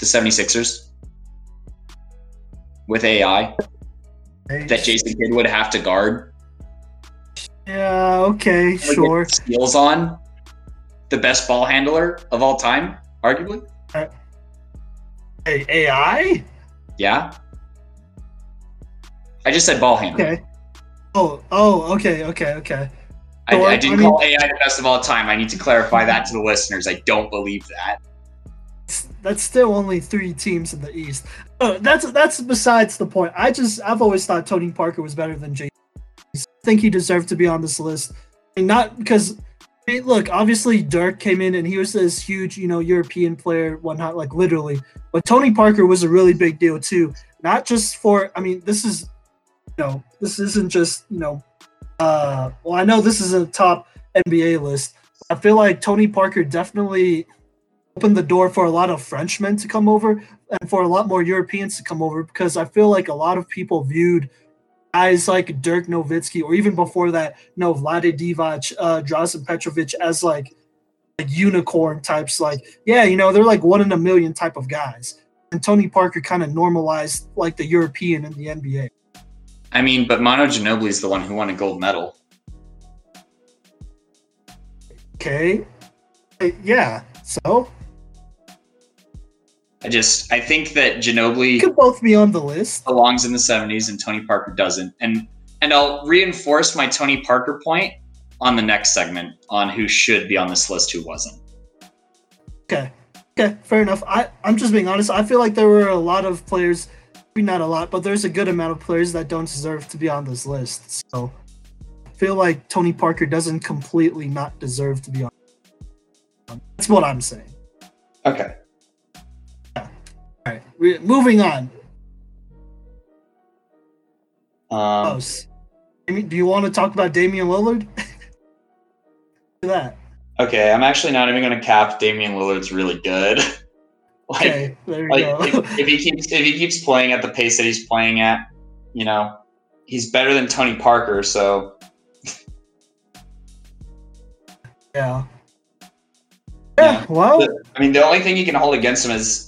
The 76ers with AI that Jason Kidd would have to guard. Yeah. Okay. Like, Sure. Steals on the best ball handler of all time, arguably. Uh, hey, AI. Yeah. I just said ball handler. Okay. Oh. Oh. Okay. Okay. Okay. I, So, I I didn't mean- call AI the best of all time. I need to clarify that to the listeners. I don't believe that. That's still only three teams in the East. Oh, that's that's besides the point. I just I've always thought Tony Parker was better than Jason. Think he deserved to be on this list. And not because look, obviously Dirk came in and he was this huge, you know, European player, whatnot, like literally. But Tony Parker was a really big deal too. Not just for I mean, this is you know, this isn't just, you know, uh well I know this is a top NBA list. I feel like Tony Parker definitely opened the door for a lot of Frenchmen to come over and for a lot more Europeans to come over because I feel like a lot of people viewed guys like Dirk Nowitzki or even before that, you know, Vlade Divac, uh, Drazen Petrovic as like like unicorn types. Like, yeah, you know, they're like one in a million type of guys. And Tony Parker kind of normalized like the European in the NBA. I mean, but Manu Ginobili is the one who won a gold medal. Okay. Uh, Yeah. So I just I think that you Ginobili could both be on the list. belongs in the 70s and Tony Parker doesn't. And and I'll reinforce my Tony Parker point on the next segment on who should be on this list, who wasn't. Okay. Okay, fair enough. I, I'm just being honest. I feel like there were a lot of players, maybe not a lot, but there's a good amount of players that don't deserve to be on this list. So I feel like Tony Parker doesn't completely not deserve to be on. That's what I'm saying. Okay. All right, we, moving on. Um, Do you want to talk about Damian Lillard? Do that. okay, I'm actually not even going to cap Damian Lillard's really good. like, Okay, there you like go. if, if he keeps if he keeps playing at the pace that he's playing at, you know, he's better than Tony Parker. So yeah. Yeah. Yeah. Well, I mean, the only thing you can hold against him is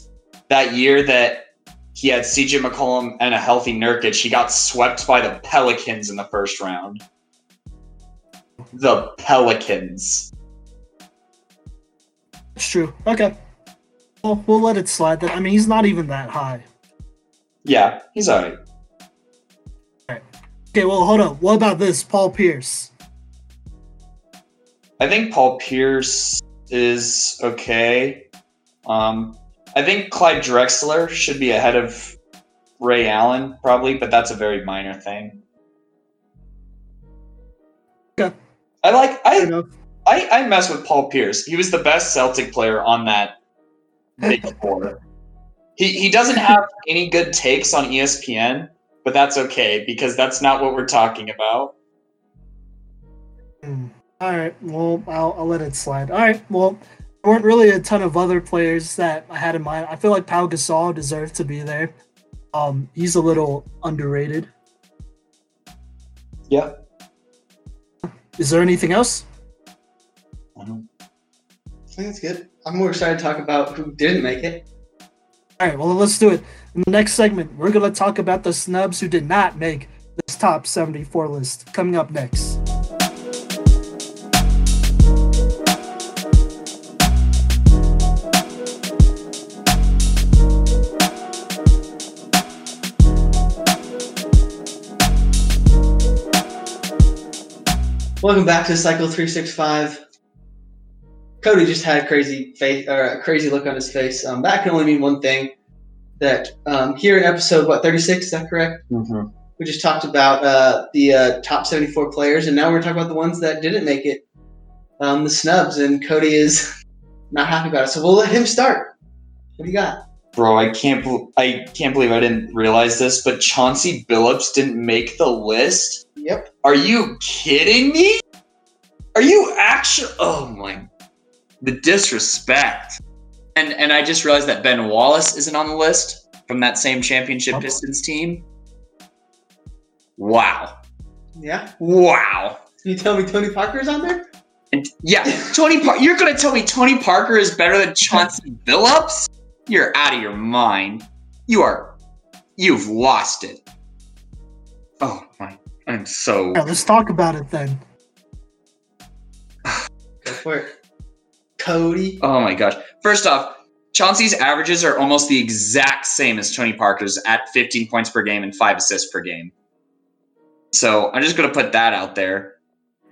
that year that he had CJ McCollum and a healthy Nurkic. He got swept by the Pelicans in the first round. The Pelicans. it's true. Okay. Well, we'll let it slide. Then I mean, he's not even that high. Yeah, he's alright. Okay. Well, hold on. What about this, Paul Pierce? I think Paul Pierce is okay. Um, I think Clyde Drexler should be ahead of Ray Allen, probably, but that's a very minor thing. Okay. I like I. I I mess with Paul Pierce. He was the best Celtic player on that big four. He he doesn't have any good takes on ESPN, but that's okay because that's not what we're talking about. Hmm. All right. Well, I'll, I'll let it slide. All right. Well, there weren't really a ton of other players that I had in mind. I feel like Pau Gasol deserved to be there. Um, he's a little underrated. Yeah. Is there anything else? I don't. I think that's good. I'm more excited to talk about who didn't make it. All right. Well, let's do it. In the next segment, we're gonna talk about the snubs who did not make this top 74 list. Coming up next. Welcome back to Cycle 365. Cody just had a crazy face or a crazy look on his face. Um, that can only mean one thing. That um, here in episode what 36 is that correct? We just talked about uh, the uh, top 74 players, and now we're talking about the ones that didn't make it, um, the snubs. And Cody is not happy about it, so we'll let him start. What do you got? Bro, I can't I can't believe I didn't realize this, but Chauncey Billups didn't make the list. Yep. Are you kidding me? Are you actually? Oh my, the disrespect. And and I just realized that Ben Wallace isn't on the list from that same championship Oh. Pistons team. Wow, Yeah. wow. Can you tell me Tony Parker's on there? And yeah, Tony. Par- you're gonna tell me Tony Parker is better than Chauncey Billups? You're out of your mind. You are. You've lost it. Oh my! I'm so. All right, let's talk about it then. Go for it. Cody. Oh my gosh. First off, Chauncey's averages are almost the exact same as Tony Parker's at 15 points per game and five assists per game. So I'm just gonna put that out there.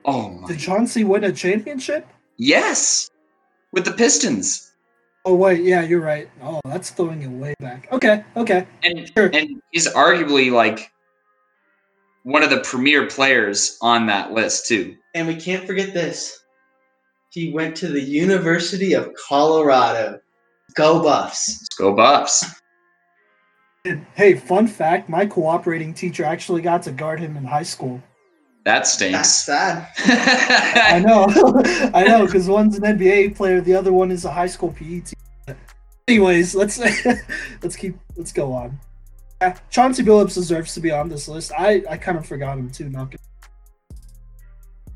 Oh my. Did Chauncey win a championship? Yes, with the Pistons. Oh wait, yeah, you're right. Oh, that's throwing it way back. Okay, okay. and Sure. and he's arguably like one of the premier players on that list too. And we can't forget this. He went to the University of Colorado. Go Buffs. Go Buffs. Hey, fun fact: my cooperating teacher actually got to guard him in high school. That stinks. That's stinks. sad. I know, I know, because one's an NBA player, the other one is a high school PE team. Anyways, let's let's keep let's go on. Yeah, Chauncey Billups deserves to be on this list. I I kind of forgot him too. Not gonna-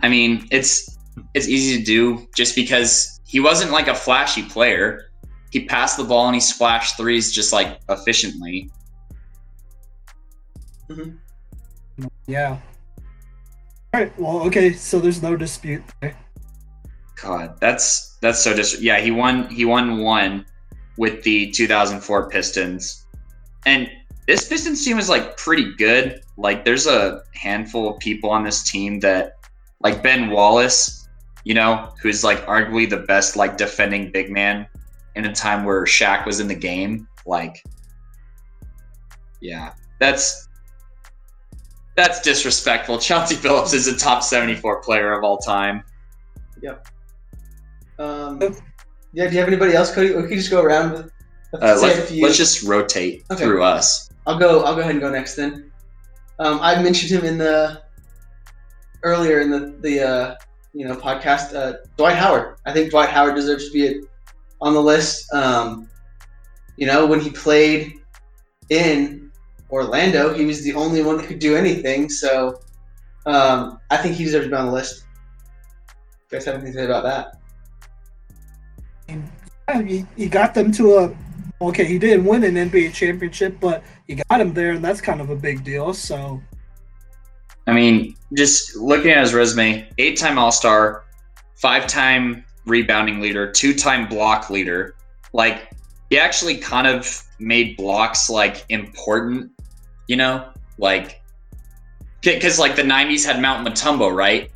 I mean, it's it's easy to do just because he wasn't like a flashy player. He passed the ball and he splashed threes just like efficiently. Mm-hmm. yeah. All right. Well, okay. So there's no dispute. There. God, that's that's so dis. Yeah, he won. He won one with the 2004 Pistons, and this Pistons team is like pretty good. Like, there's a handful of people on this team that like Ben Wallace, you know, who's like arguably the best like defending big man in a time where Shaq was in the game. Like, yeah, that's that's disrespectful. Chauncey Billups is a top 74 player of all time. Um, yeah. Do you have anybody else, Cody? We could just go around with. Uh, let, it if you- let's just rotate Okay. through us. I'll go. I'll go ahead and go next then. Um, I mentioned him in the earlier in the the uh, you know podcast. Uh, Dwight Howard. I think Dwight Howard deserves to be on the list. Um, you know, when he played in Orlando, he was the only one that could do anything. So um, I think he deserves to be on the list. You guys have anything to say about that? He, he got them to a okay. He didn't win an NBA championship, but he got him there, and that's kind of a big deal. So I mean, just looking at his resume, eight time All Star, five time rebounding leader, two time block leader. Like, he actually kind of made blocks like important, you know? Like, because like the 90s had Mount Mutombo, right?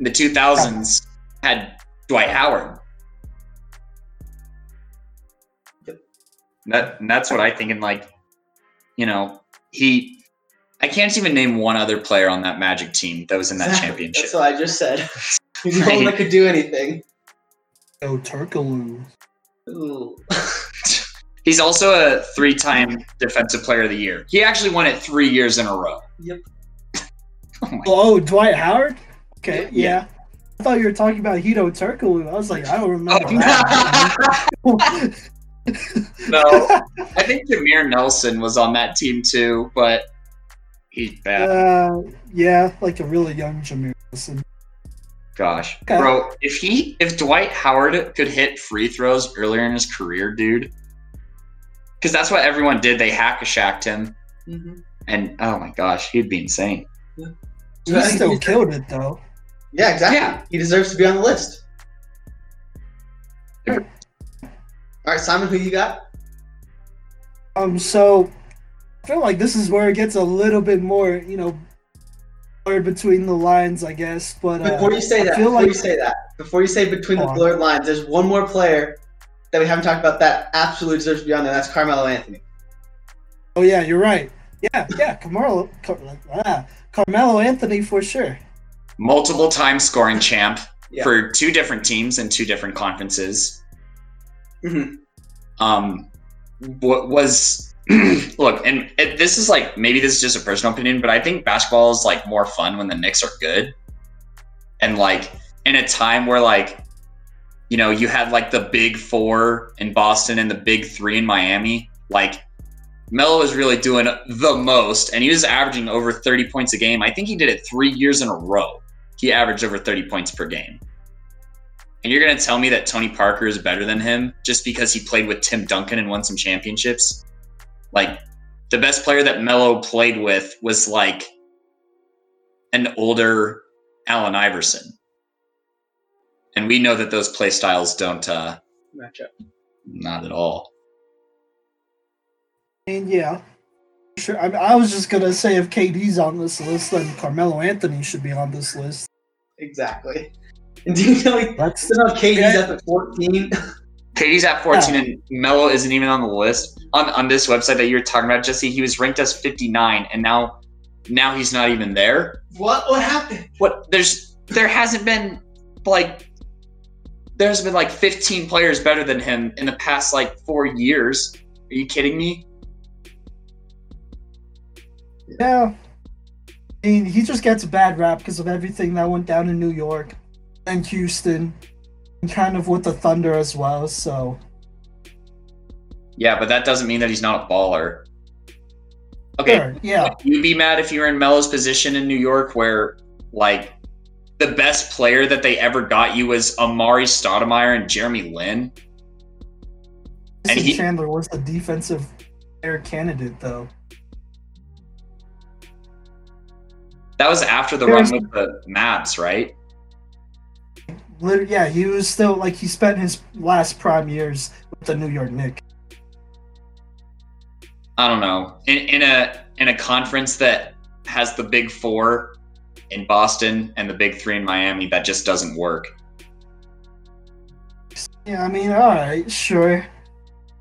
The 2000s had Dwight Howard. That, and that's what I think. And like, you know, he, I can't even name one other player on that Magic team that was in that Exactly. championship. That's what I just said. He's the only one that could do anything. oh, Turkoglu. He's also a three-time Defensive Player of the Year. He actually won it three years in a row. Yep. oh! Oh, Dwight Howard. Okay, Yeah. yeah. I thought you were talking about Hedo Turkoglu. I was like, I don't remember Oh, that. No, I think Jameer Nelson was on that team too, but he's bad. uh, yeah, like a really young Jameer Wilson. Gosh, Okay. bro, if he, if Dwight Howard could hit free throws earlier in his career, dude, because that's what everyone did. They hack a shacked him, Mhm. and oh my gosh, he'd be insane. So He still killed it though. Yeah, exactly. Yeah. He deserves to be on the list. All right, Simon, who you got? Um, so I feel like this is where it gets a little bit more, you know, blurred between the lines, I guess. But uh, Before you say that, before like you say that, before you say between the Go on. blurred lines, there's one more player that we haven't talked about that absolutely deserves to be on there. That's Carmelo Anthony. oh yeah, you're right. Yeah, yeah, Carmelo, Car- ah, Carmelo Anthony for sure. Multiple time scoring champ Yeah. for two different teams and two different conferences. hmm um what was look and it, this is like maybe this is just a personal opinion but i think basketball is like more fun when the Knicks are good. And like in a time where like you know you had like the big four in boston and the big three in miami like Melo was really doing the most and he was averaging over 30 points a game. I think he did it three years in a row. He averaged over 30 points per game and you're going to tell me that Tony Parker is better than him just because he played with Tim Duncan and won some championships? Like, the best player that Melo played with was like an older Allen Iverson. And we know that those play styles don't, uh, match up. Not at all. And yeah, sure. I, mean, I was just gonna say if KD's on this list, then Carmelo Anthony should be on this list. Exactly. And do you know he That's still have KD's Yeah. up at 14? KD's at 14 and Melo isn't even on the list. On, on this website that you were talking about, Jesse, he was ranked as 59 and now now he's not even there. what? What happened? what there's there hasn't been like there's been like 15 players better than him in the past like four years are you kidding me yeah. I mean, he just gets a bad rap because of everything that went down in New York and Houston, and kind of with the Thunder as well. So yeah but that doesn't mean that he's not a baller okay sure, yeah, would be mad if you were in Melo's position in New York where like the best player that they ever got you was Amar'e Stoudemire and Jeremy Lin And he- Chandler was a defensive player candidate though. that was after the There's- run with the Mavs right Lit- yeah, he was still like he spent his last prime years with the New York Knicks. I don't know. In, in a in a conference that has the big four in Boston and the big three in Miami, that just doesn't work. Yeah, I mean, all right, sure.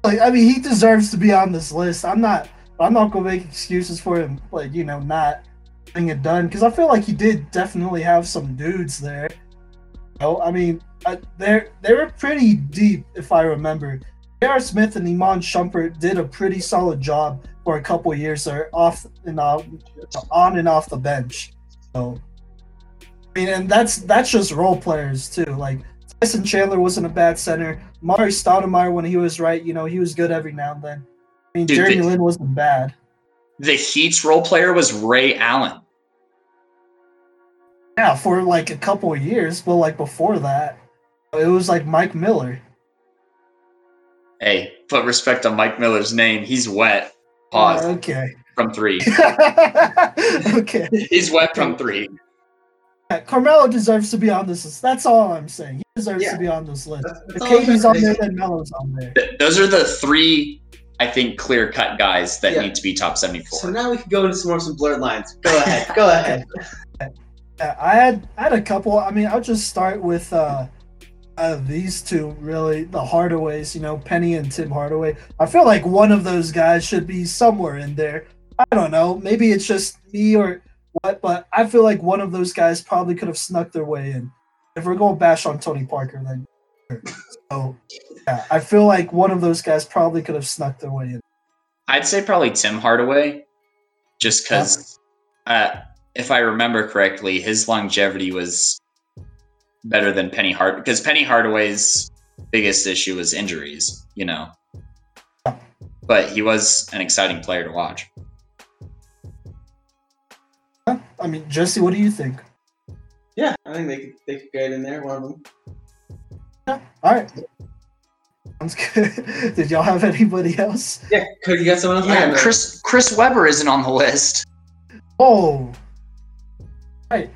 Like, I mean, he deserves to be on this list. I'm not. I'm not gonna make excuses for him, like you know, not getting it done because I feel like he did definitely have some dudes there. You know, I mean, uh, they they were pretty deep if I remember. J.R. Smith and Iman Shumpert did a pretty solid job for a couple years there, off and off, on and off the bench. So, I mean, and that's that's just role players too. Like Tyson Chandler wasn't a bad center. Mari Stoudemire, when he was right, you know, he was good every now and then. I mean, Dude, Jeremy they- Lin wasn't bad. The Heat's role player was Ray Allen. Yeah, for like a couple of years, but like before that, it was like Mike Miller. Hey, put respect on Mike Miller's name. He's wet. Pause Uh, okay. from three. okay. He's wet from three. Yeah, Carmelo deserves to be on this list. That's all I'm saying. He deserves Yeah. to be on this list. That's- that's If all KD's on there, say. then Melo's on there. Th- those are the three, I think, clear cut guys that Yeah. need to be top 74. So now we can go into some more some blurred lines. Go ahead. Go ahead. Yeah, I had I had a couple. I mean, I'll just start with uh, uh these two really, the Hardaways. You know, Penny and Tim Hardaway. I feel like one of those guys should be somewhere in there. I don't know. Maybe it's just me or what, but I feel like one of those guys probably could have snuck their way in. If we're going to bash on Tony Parker, then so yeah, I feel like one of those guys probably could have snuck their way in. I'd say probably Tim Hardaway, just because, uh, if I remember correctly, his longevity was better than Penny Hard because Penny Hardaway's biggest issue was injuries, you know. But he was an exciting player to watch. I mean, Jesse, what do you think? Yeah, I think they could they could get in there. One of them. Yeah, All right. Sounds good. Did y'all have anybody else? Yeah, Cody, you got someone else? Yeah, Chris Chris Webber isn't on the list, Oh, right?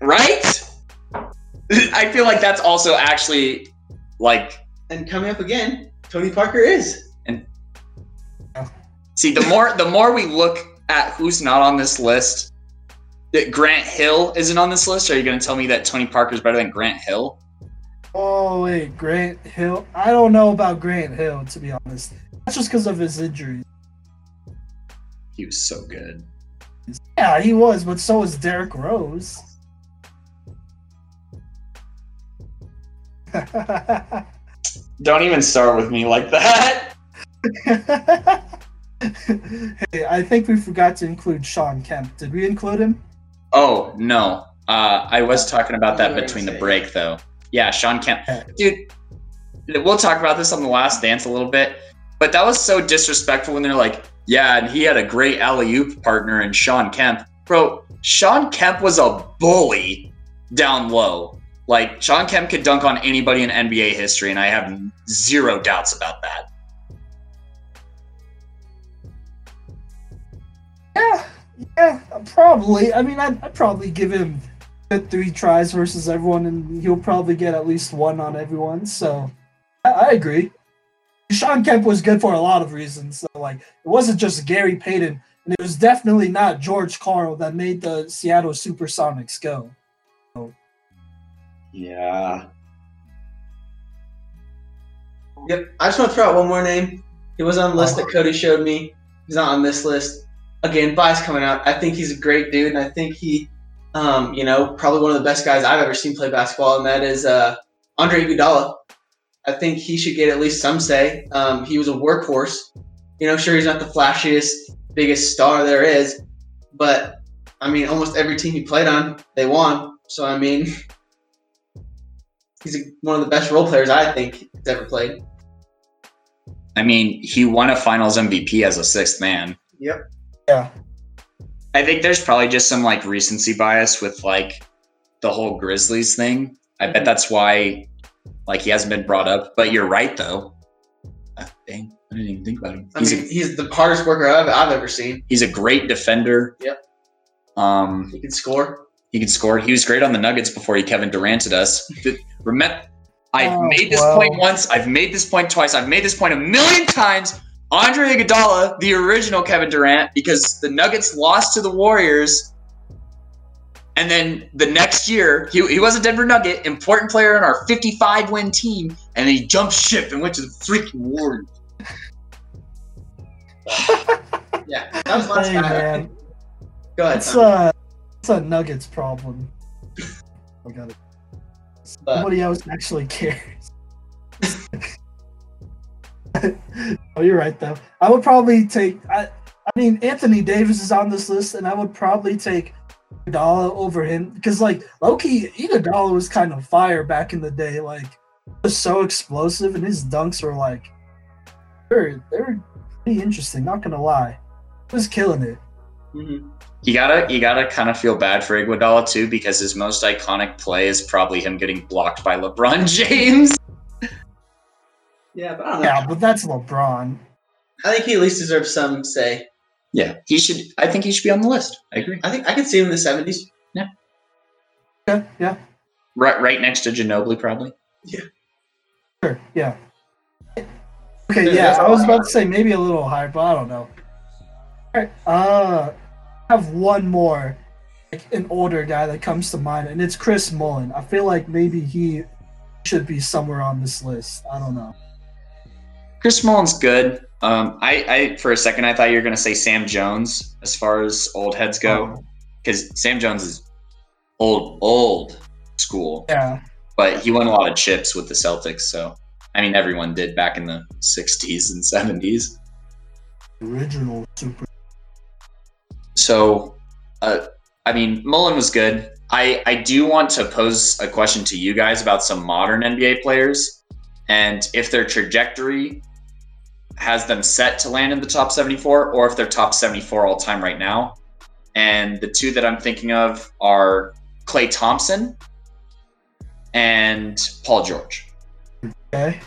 Right? I feel like that's also actually like And coming up again, Tony Parker is. And see, the more the more we look at who's not on this list, that Grant Hill isn't on this list. Are you going to tell me that Tony Parker's better than Grant Hill? oh wait, Grant Hill. I don't know about Grant Hill to be honest. That's just because of his injuries. He was so good. Yeah, he was, but so was Derrick Rose. Don't even start with me like that. hey, I think we forgot to include Shawn Kemp. Did we include him? Oh no, uh, I was talking about that between the break though. Yeah, Shawn Kemp, dude. We'll talk about this on the last dance a little bit, but that was so disrespectful when they're like, "Yeah, and he had a great alley oop partner in Shawn Kemp." Bro, Shawn Kemp was a bully down low. Like Shawn Kemp could dunk on anybody in NBA history, and I have zero doubts about that. Yeah, yeah, probably. I mean, I'd, I'd probably give him three tries versus everyone, and he'll probably get at least one on everyone. So I, I agree. Shawn Kemp was good for a lot of reasons. So, like, it wasn't just Gary Payton, and it was definitely not George Karl that made the Seattle Supersonics go. Yeah. Yep. I just want to throw out one more name. He was on the list that Cody showed me. He's not on this list. Again, bias coming out. I think he's a great dude, and I think he, um, you know, probably one of the best guys I've ever seen play basketball, and that is uh, Andre Iguodala. I think he should get at least some say. Um, he was a workhorse. You know, sure he's not the flashiest, biggest star there is, but I mean, almost every team he played on, they won. So I mean, he's a, one of the best role players I think he's ever played. I mean, he won a Finals MVP as a sixth man. Yep. Yeah. I think there's probably just some like recency bias with like the whole Grizzlies thing. I bet that's why like he hasn't been brought up. But you're right though. Uh, dang, I didn't even think about him. I He's mean, a he's the hardest worker I've, I've ever seen. he's a great defender. Yep. Um, He can score. he can score. He was great on the Nuggets before he Kevin Duranted us. Remember, I've Oh, made this well. point once. I've made this point twice. I've made this point a million times. Andre Iguodala, the original Kevin Durant, because the Nuggets lost to the Warriors, And then the next year, he, he was a Denver Nugget, important player on our 55 win team, and he jumped ship and went to the freaking Warriors. Yeah, that was last Hey, guy. man. Go ahead. It's Tom. a, it's a Nuggets problem. I got it. But- Nobody else actually cares. oh, you're right though. I would probably take. I, I mean, Anthony Davis is on this list, and I would probably take Iguodala over him because, like, Loki Iguodala was kind of fire back in the day. Like, he was so explosive, and his dunks were like, they're they were pretty interesting. Not gonna lie, he was killing it. Mhm. You gotta you gotta kind of feel bad for Iguodala too because his most iconic play is probably him getting blocked by LeBron James. Yeah, but I don't know. Yeah, but that's LeBron. I think he at least deserves some say. Yeah, he should. I think he should be on the list. I agree. I think I could see him in the seventies. Yeah, Okay, yeah. Right, right next to Ginobili, probably. Yeah. Sure, yeah. Okay, Yeah, yeah, I was about to say maybe a little higher, but I don't know. Alright, uh, I have one more, like an older guy that comes to mind, and it's Chris Mullin. I feel like maybe he should be somewhere on this list. I don't know. Chris Mullin's good. Um, I, I for a second I thought you were gonna say Sam Jones as far as old heads go, because Sam Jones is old, old school, Yeah, but he won a lot of chips with the Celtics. So I mean, everyone did back in the '60s and '70s. original super. So, uh, I mean, Mullin was good. I, I do want to pose a question to you guys about some modern NBA players and if their trajectory has them set to land in the top 74 or if they're top 74 all time right now. And the two that I'm thinking of are Klay Thompson and Paul George. Okay.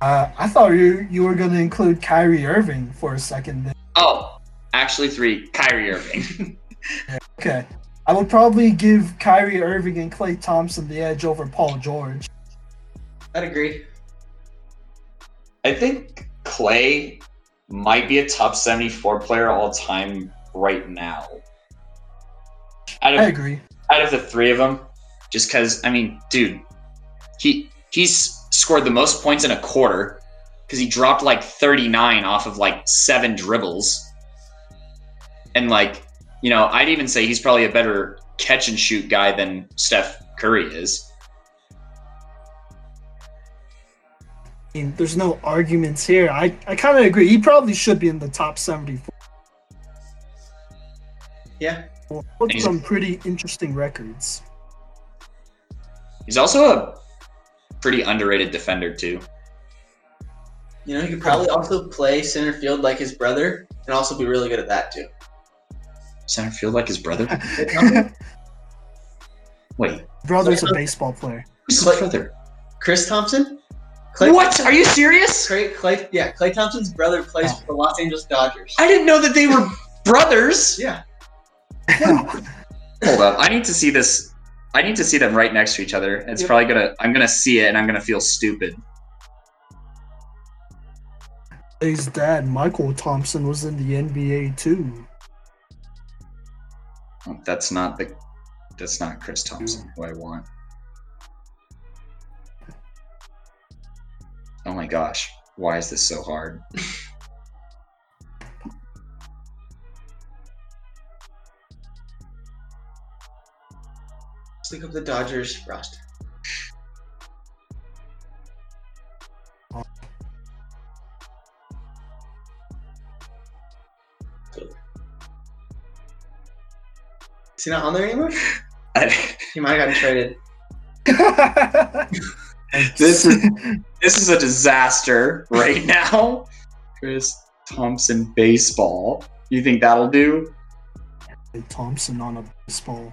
Uh, I thought you you were going to include Kyrie Irving for a second. there. Oh, actually, three Kyrie Irving. Okay. I would probably give Kyrie Irving and Klay Thompson the edge over Paul George. I'd agree. I think Klay might be a top 74 player all time right now. Out I of agree. out of the three of them, just because I mean, dude, he he's scored the most points in a quarter because he dropped like 39 off of like seven dribbles, and like you know, I'd even say he's probably a better catch and shoot guy than Steph Curry is. Mean, there's no arguments here. I, I kind of agree. He probably should be in the top 74 Yeah. with He's- some pretty interesting records. He's also a pretty underrated defender too. You know, he could probably also play center field like his brother and also be really good at that too. Center field like his brother. Wait, Brother's a baseball player. who's his brother? Chris Thompson? Klay What? Are you serious? Klay, Klay, yeah, Klay Thompson's brother plays oh. for the Los Angeles Dodgers. I didn't know that they were brothers. Yeah. Hold up. I need to see this. I need to see them right next to each other. It's Yep. probably gonna. I'm gonna see it and I'm gonna feel stupid. His dad, Mychal Thompson, was in the NBA too. Oh, That's not the. That's not Chris Thompson who I want. Oh my gosh! Why is this so hard? Let's look up the Dodgers roster. Is he not on there anymore? He might have gotten traded. This is- this is a disaster right now. Chris Thompson baseball. You think that'll do? Thompson on a baseball.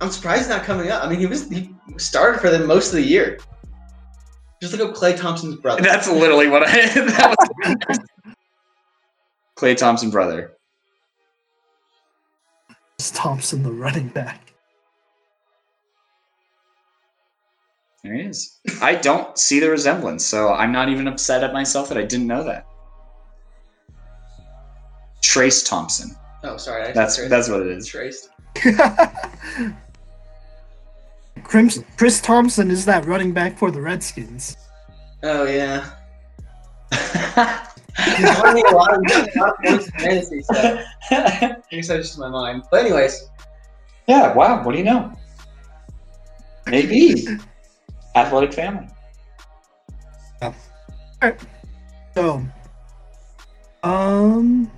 I'm surprised he's not coming up. I mean, he was he started for them most of the year. Just look up Klay Thompson's brother. That's literally what I. That was Klay Thompson brother. It's Thompson, the running back. There he is. I don't see the resemblance, so I'm not even upset at myself that I didn't know that. Trayce Thompson. oh, sorry. I That's traced- that's what it is. Trayce. Chris, Chris Thompson is that running back for the Redskins. Oh yeah. He's winning a lot of, a lot of points in fantasy, so I guess that's just my mind. But anyways, yeah, wow. What do you know? Maybe. Athletic family. All right. So, um,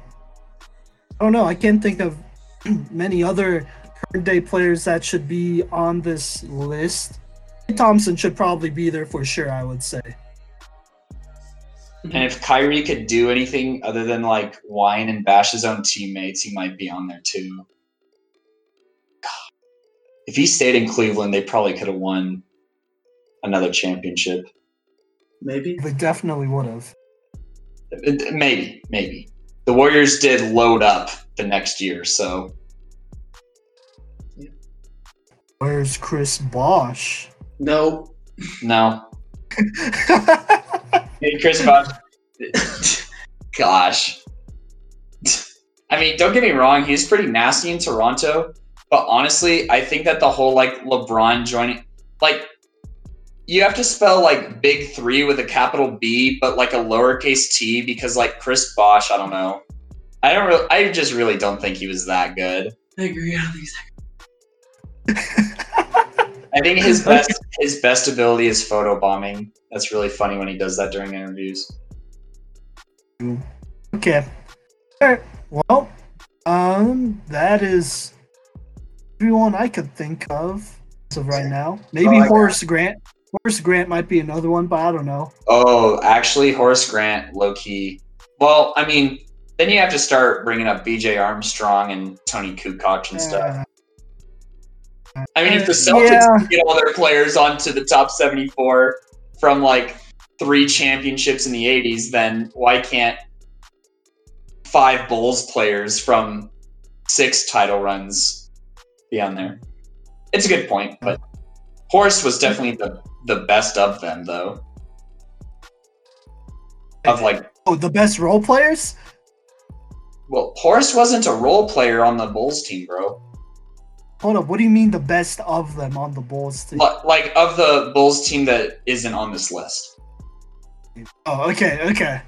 I don't know. I can't think of many other current day players that should be on this list. Thompson should probably be there for sure. I would say. And if Kyrie could do anything other than like whine and bash his own teammates, he might be on there too. God. If he stayed in Cleveland, they probably could have won another championship. maybe. They definitely would have. Maybe, maybe. The Warriors did load up the next year, so Where's Chris Bosh? No. no. Hey, Chris Bosh. Gosh. I mean, don't get me wrong, he's pretty nasty in Toronto, but honestly, I think that the whole like LeBron joining like you have to spell like big three with a capital B, but like a lowercase t because like Chris Bosh, I don't know. I don't really I just really don't think he was that good. I agree. I don't think so. I think his best his best ability is photo bombing. That's really funny when he does that during interviews. Okay. All right. Well, um, that is everyone I could think of as of right now. Maybe Oh, I got- Horace Grant. Horace Grant might be another one, but I don't know. Oh, actually, Horace Grant, low key. Well, I mean, then you have to start bringing up B.J. Armstrong and Toni Kukoc and stuff. Uh, I mean, if the Celtics yeah. get all their players onto the top seventy-four from like three championships in the '80s, then why can't five Bulls players from six title runs be on there? It's a good point, but Horace was definitely the the best of them, though. Of like oh, the best role players. Well, Horace wasn't a role player on the Bulls team, bro. Hold up. What do you mean the best of them on the Bulls team? Like of the Bulls team that isn't on this list. Oh, okay, okay.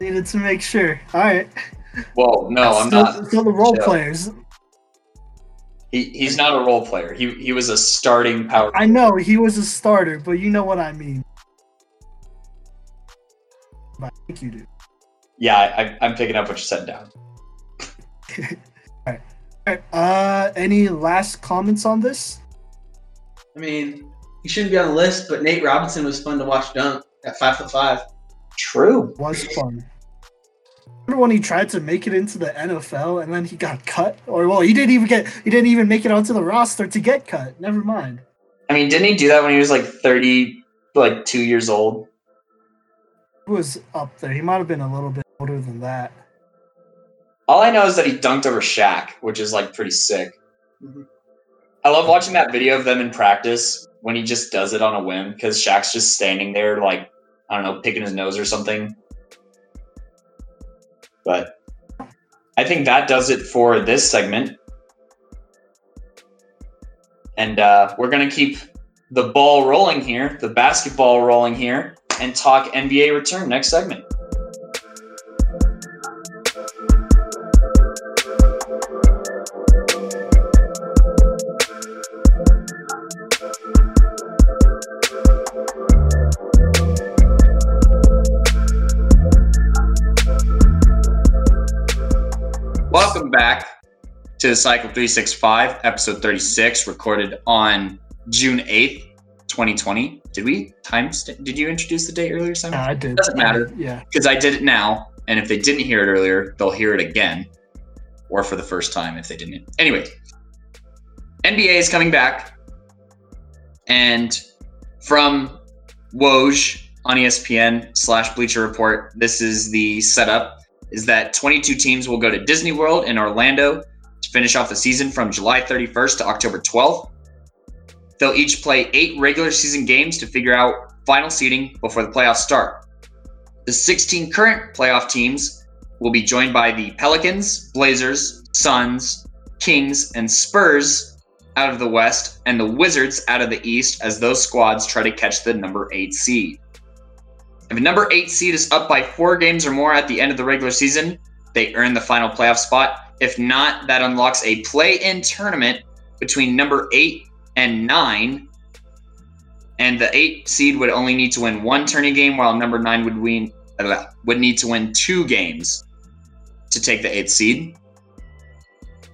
Needed to make sure. All right. Well, no, I'm still, not. Still the role Chill. players. He, he's not a role player. He he was a starting power. I know he was a starter, but you know what I mean. I think you do. Yeah, I, I, I'm picking up what you said down. Alright, Uh, any last comments on this? I mean, he shouldn't be on the list, but Nate Robinson was fun to watch dunk at five foot five. True. Was fun. Remember when he tried to make it into the NFL and then he got cut? Or well, he didn't even get he didn't even make it onto the roster to get cut. Never mind. I mean, didn't he do that when he was like 30, like two years old? He was up there. He might have been a little bit older than that. All I know is that he dunked over Shaq, which is like pretty sick. Mhm. I love watching that video of them in practice when he just does it on a whim because Shaq's just standing there, like, I don't know, picking his nose or something. But I think that does it for this segment. And uh, we're going to keep the ball rolling here, the basketball rolling here, and talk NBA return next segment. To the Cycle 365, episode 36, recorded on June 8th, 2020. Did we time st- did you introduce the date earlier, Simon? Yeah, I did. Doesn't matter. Yeah. Because I did it now, and if they didn't hear it earlier, they'll hear it again. Or for the first time if they didn't. Anyway, NBA is coming back. And from Woj on ESPN slash Bleacher Report, this is the setup is that 22 teams will go to Disney World in Orlando to finish off the season from July 31st to October 12th. They'll each play eight regular season games to figure out final seeding before the playoffs start. The 16 current playoff teams will be joined by the Pelicans, Blazers, Suns, Kings, and Spurs out of the West and the Wizards out of the East as those squads try to catch the number eight seed. If a number eight seed is up by four games or more at the end of the regular season, they earn the final playoff spot. If not, that unlocks a play in tournament between number eight and nine. And the eight seed would only need to win one tourney game, while number nine would win uh, would need to win two games to take the eighth seed.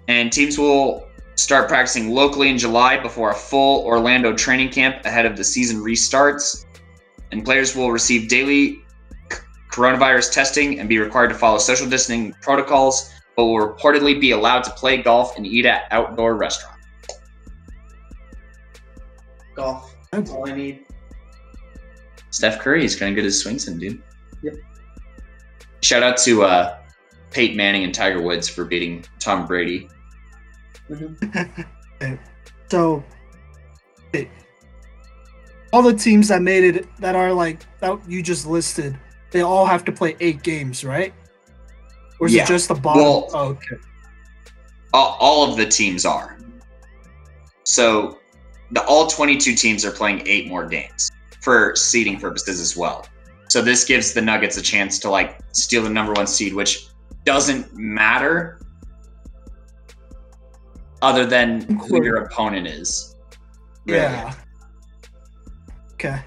And teams will start practicing locally in July before a full Orlando training camp ahead of the season restarts. And players will receive daily coronavirus testing and be required to follow social distancing protocols, but will reportedly be allowed to play golf and eat at outdoor restaurants. Golf. That's all I need. Steph Curry is going to get his swings in, dude. Yep. Shout out to uh, Peyton Manning and Tiger Woods for beating Tom Brady. So, hey, all the teams that made it that are like that you just listed, they all have to play eight games, right? Or is Yeah. it just the bottom? Well- oh, okay. all, all of the teams are. So the all 22 teams are playing eight more games for seeding purposes as well. So this gives the Nuggets a chance to like steal the number one seed, which doesn't matter other than who your opponent is. really. Yeah. Okay.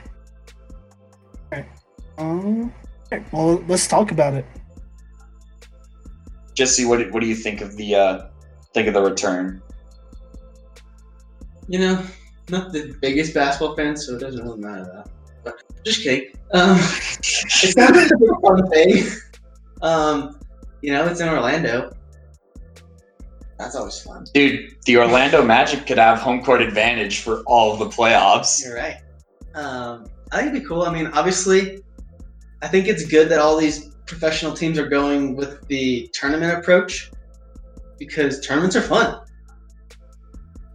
Okay. Um. okay, Well, let's talk about it. Jesse, what what do you think of the uh think of the return? You know, not the biggest basketball fan, so it doesn't really matter that. But just kidding. Um, it's not a big fun thing. Um, you know, it's in Orlando. That's always fun. Dude, the Orlando Magic could have home court advantage for all of the playoffs. You're right. Um, I think it'd be cool. I mean, obviously, I think it's good that all these professional teams are going with the tournament approach because tournaments are fun.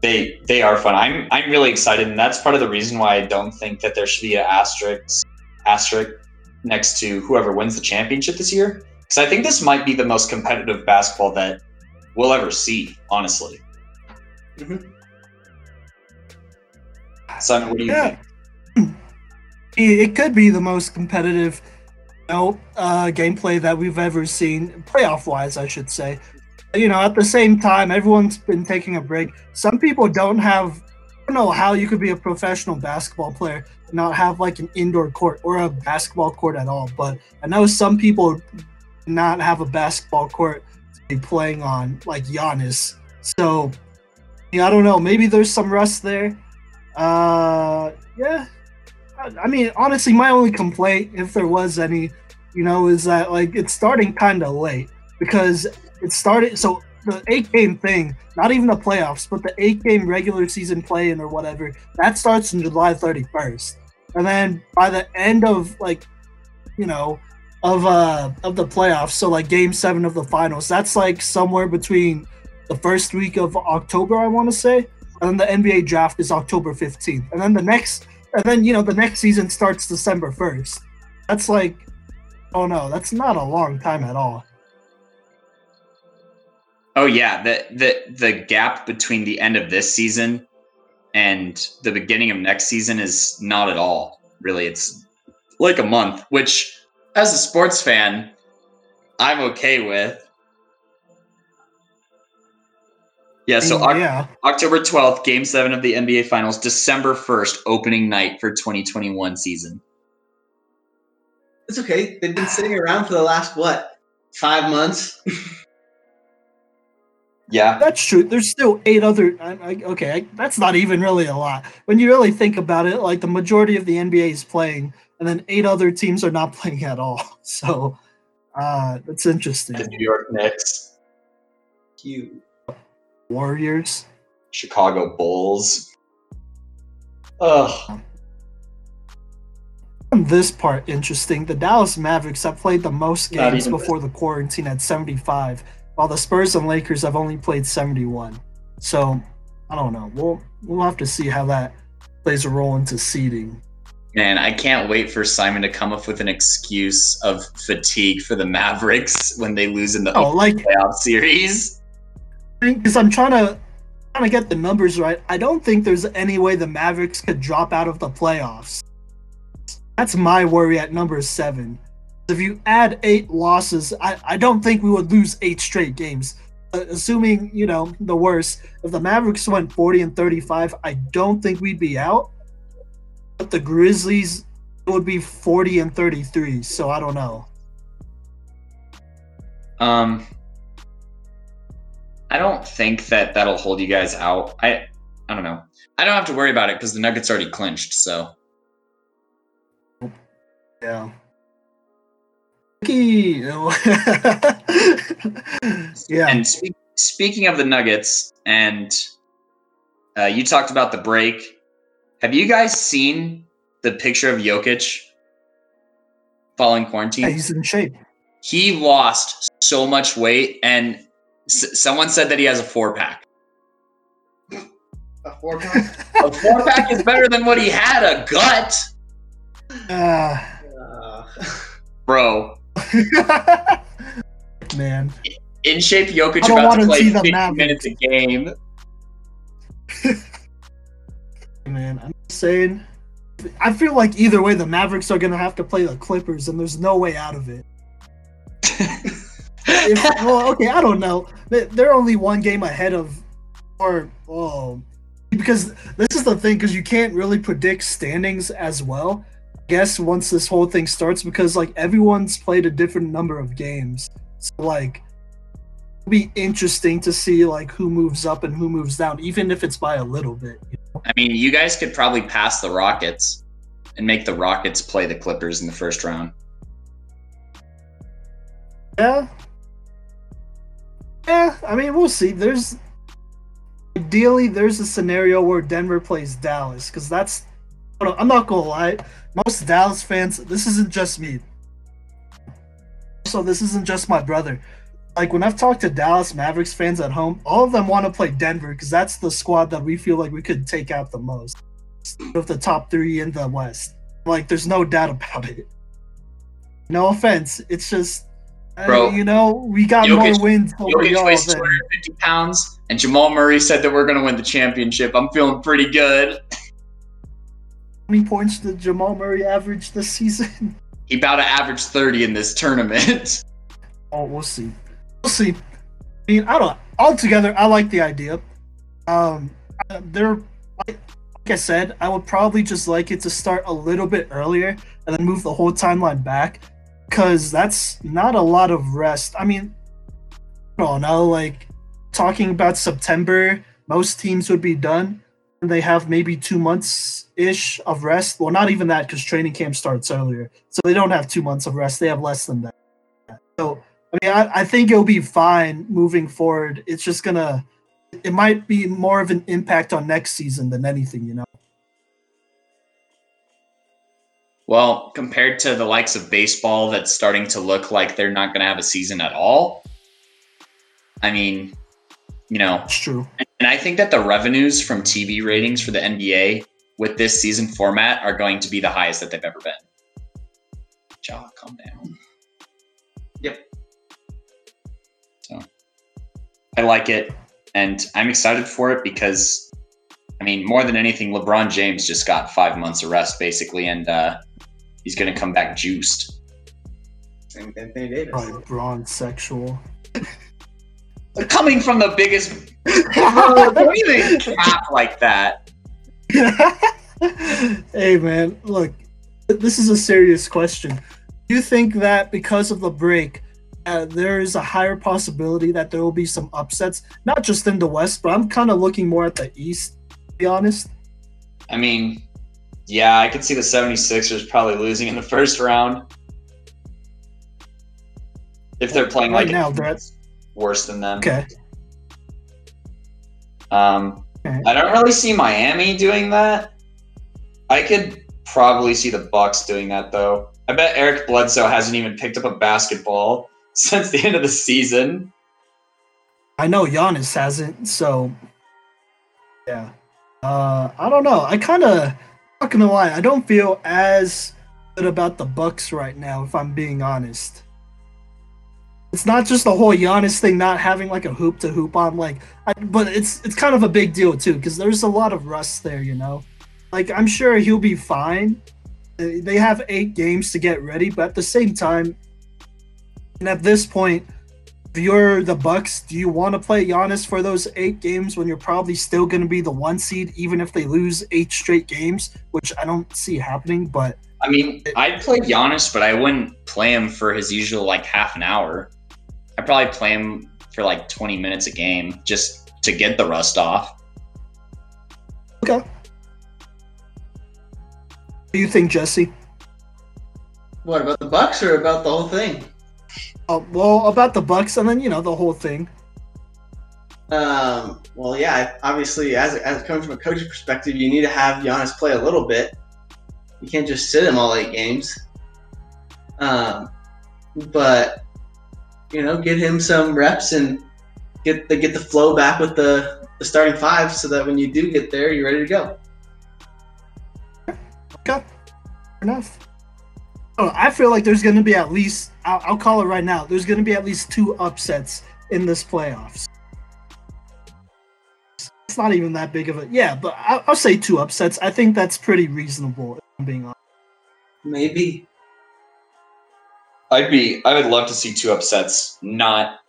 they they are fun. I'm I'm really excited, and that's part of the reason why I don't think that there should be an asterisk asterisk next to whoever wins the championship this year, because I think this might be the most competitive basketball that we'll ever see. Honestly, Mhm. Simon, what do you Yeah. think? It it could be the most competitive, know, uh, gameplay that we've ever seen, playoff wise, I should say. You know, at the same time, everyone's been taking a break. Some people don't have. I don't know how you could be a professional basketball player not have like an indoor court or a basketball court at all. But I know some people not have a basketball court to be playing on, like Giannis. So, yeah, I don't know. Maybe there's some rust there. Uh, yeah, I- mean, honestly, my only complaint, if there was any, you know, is that like it's starting kind of late because it started. So the eight game thing, not even the playoffs, but the eight game regular season play in or whatever, that starts on July 31st, and then by the end of like, you know, of uh of the playoffs, so like game seven of the finals, that's like somewhere between the first week of October, I want to say, and then the NBA draft is October 15th, and then the next and then you know the next season starts December first. That's like, oh no, that's not a long time at all. Oh yeah, the the the gap between the end of this season and the beginning of next season is not at all. Really, it's like a month, which as a sports fan, I'm okay with. Yeah, so Oc- yeah, October 12th, game 7 of the NBA Finals, December 1st, opening night for 2021 season. It's okay. They've been sitting around for the last what five months. Yeah. that's true. There's still eight other. I, I, okay, I, that's not even really a lot when you really think about it. Like the majority of the NBA is playing, and then eight other teams are not playing at all. So, uh, that's interesting. The New York Knicks, Cute. Warriors. Chicago Bulls. Ugh. This part interesting. The Dallas Mavericks have played the most games before the quarantine at 75, while the Spurs and Lakers have only played 71. So I don't know. We'll we'll have to see how that plays a role into seeding. Man, I can't wait for Simon to come up with an excuse of fatigue for the Mavericks when they lose in the Oh, like playoff series. Because I'm trying to trying to get the numbers right. I don't think there's any way the Mavericks could drop out of the playoffs. That's my worry at number seven. If you add eight losses, I, I don't think we would lose eight straight games. Uh, assuming, you know, the worst, if the Mavericks went 40 and 35, I don't think we'd be out. But the Grizzlies would be 40 and 33, so I don't know. Um, I don't think that that'll hold you guys out. I I don't know. I don't have to worry about it because the Nuggets already clinched. So Yeah. Okay. yeah. And spe- speaking of the Nuggets, and uh, you talked about the break. Have you guys seen the picture of Jokic following quarantine? yeah, he's in shape. he lost so much weight, and s- someone said that he has a four pack. A four pack. A four pack is better than what he had. A gut, Uh, bro. man. In shape, Jokic about wanna play the 50 Mavericks. minutes a game. Man, I'm saying. I feel like either way, the Mavericks are gonna have to play the Clippers, and there's no way out of it. If, well, okay, I don't know. They- They're only one game ahead of, or oh, because this is the thing, because you can't really predict standings as well. I guess once this whole thing starts, because like everyone's played a different number of games, so like it'll be interesting to see like who moves up and who moves down, even if it's by a little bit. I mean, you guys could probably pass the Rockets and make the Rockets play the Clippers in the first round. Yeah. Yeah, I mean, we'll see. There's ideally there's a scenario where Denver plays Dallas because that's. I'm not gonna lie. Most Dallas fans, this isn't just me. So this isn't just my brother. Like when I've talked to Dallas Mavericks fans at home, all of them want to play Denver because that's the squad that we feel like we could take out the most of the top three in the West. Like, there's no doubt about it. No offense, it's just, Bro, you know, we got Jokic- more wins over Jokic weighs than 250 pounds, and Jamal Murray said that we're going to win the championship. I'm feeling pretty good. how many points did Jamal Murray average this season? He about to average 30 in this tournament. Oh, we'll see. We'll see. I mean, I don't. Altogether, I like the idea. Um, there, like, like I said, I would probably just like it to start a little bit earlier and then move the whole timeline back, because that's not a lot of rest. I mean, I don't know. Like talking about September, most teams would be done, and they have maybe two months ish of rest. Well, not even that, because training camp starts earlier, so they don't have two months of rest. They have less than that. So. I mean, I, I think it'll be fine moving forward. It's just gonna, it might be more of an impact on next season than anything, you know. Well, compared to the likes of baseball that's starting to look like they're not going to have a season at all, I mean, you know, It's true. and I think that the revenues from TV ratings for the NBA with this season format are going to be the highest that they've ever been. Jaw, calm down. Yep. So I like it, and I'm excited for it because, I mean, more than anything, LeBron James just got five months of rest basically, and uh, he's going to come back juiced. Same with Anthony Davis. Probably bronze sexual. Coming from the biggest, don't cap like that. hey man, look, this is a serious question. Do you think that because of the break, uh, there is a higher possibility that there will be some upsets, not just in the West, but I'm kind of looking more at the East, to be honest. I mean, yeah, I could see the 76ers probably losing in the first round. If they're playing Right like now, they're worse than them. Okay. Um, Okay. I don't really see Miami doing that. I could probably see the Bucks doing that though. I bet Eric Bledsoe hasn't even picked up a basketball since the end of the season. I know Giannis hasn't, so yeah. Uh, I don't know. I kind of not gonna lie. I don't feel as good about the Bucks right now, if I'm being honest. it's not just the whole Giannis thing not having like a hoop to hoop on, like, I, but it's it's kind of a big deal too because there's a lot of rust there, you know. Like I'm sure he'll be fine. They have eight games to get ready, but at the same time, and at this point, you're the Bucks, do you want to play Giannis for those eight games when you're probably still going to be the one seed, even if they lose eight straight games, which I don't see happening. But I mean, I'd play Giannis, but I wouldn't play him for his usual like half an hour. I'd probably play him for like 20 minutes a game just to get the rust off. okay. What do you think, Jesse? What about the Bucks or about the whole thing? Uh, well, about the Bucks, and then you know the whole thing. Um, well, yeah, obviously, as as coming from a coach's perspective, you need to have Giannis play a little bit. You can't just sit him all eight games. Um, but you know, get him some reps and get the get the flow back with the the starting five, so that when you do get there, you're ready to go. Okay, fair enough. Oh, I feel like there's going to be at least, I'll, I'll call it right now, there's going to be at least two upsets in this playoffs. It's not even that big of a, yeah, but I'll, I'll say two upsets. I think that's pretty reasonable, if I'm being honest. Maybe. I'd be, I would love to see two upsets, not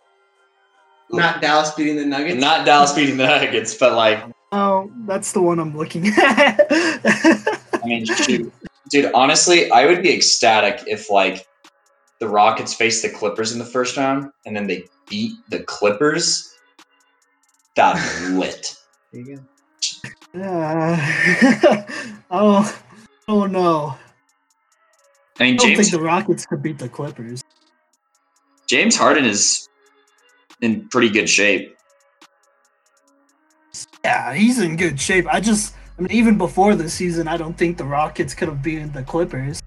Not Dallas beating the Nuggets. not Dallas beating the Nuggets, but like, Oh, that's the one I'm looking at. I mean, shoot, dude, honestly, I would be ecstatic if like the Rockets faced the Clippers in the first round and then they beat the Clippers. That'd be lit. There you go. Yeah. oh, oh no. I mean, I don't James think the Rockets could beat the Clippers. James Harden is in pretty good shape. Yeah, he's in good shape. I just, I mean, even before the season, I don't think the Rockets could have beaten the Clippers.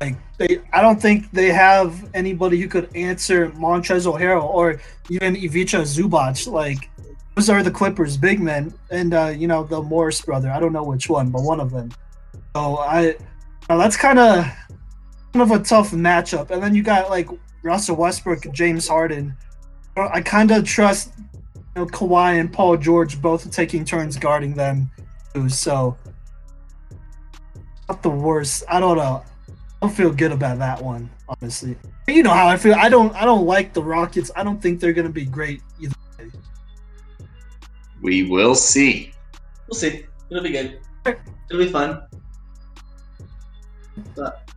Like, they, I don't think they have anybody who could answer Montrezl Harrell or even Ivica Zubac. Like, those are the Clippers' big men, and uh, you know the Morris brother. I don't know which one, but one of them. So I, now that's kind of kind of a tough matchup. And then you got like Russell Westbrook, James Harden. I kind of trust you know, Kawhi and Paul George both taking turns guarding them too. So not the worst. I don't know. I don't feel good about that one, honestly. You know how I feel. I don't. I don't like the Rockets. I don't think they're gonna be great either. way. We will see. We'll see. It'll be good. It'll be fun.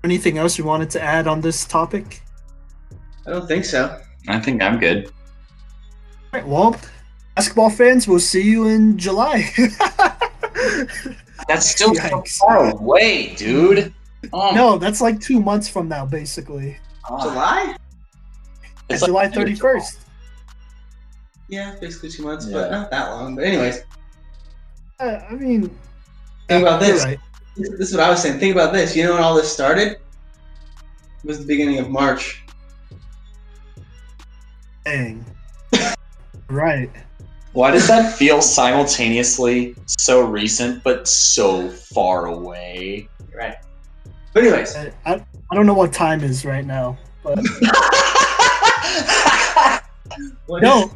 Anything else you wanted to add on this topic? I don't think so. I think I'm good. All right. Well, basketball fans, we'll see you in July. That's still so Yikes. far away, dude. Oh, no, that's like two months from now, basically. God. July? It's like- July thirty first. Yeah, basically two months, Yeah. but not that long. But anyways, Uh, I mean, think about this. right. This is what I was saying. Think about this. You know when all this started? It was the beginning of March. Dang. right. Why does that feel simultaneously so recent but so far away? Right. But anyways, I, I, I don't know what time is right now, but what No.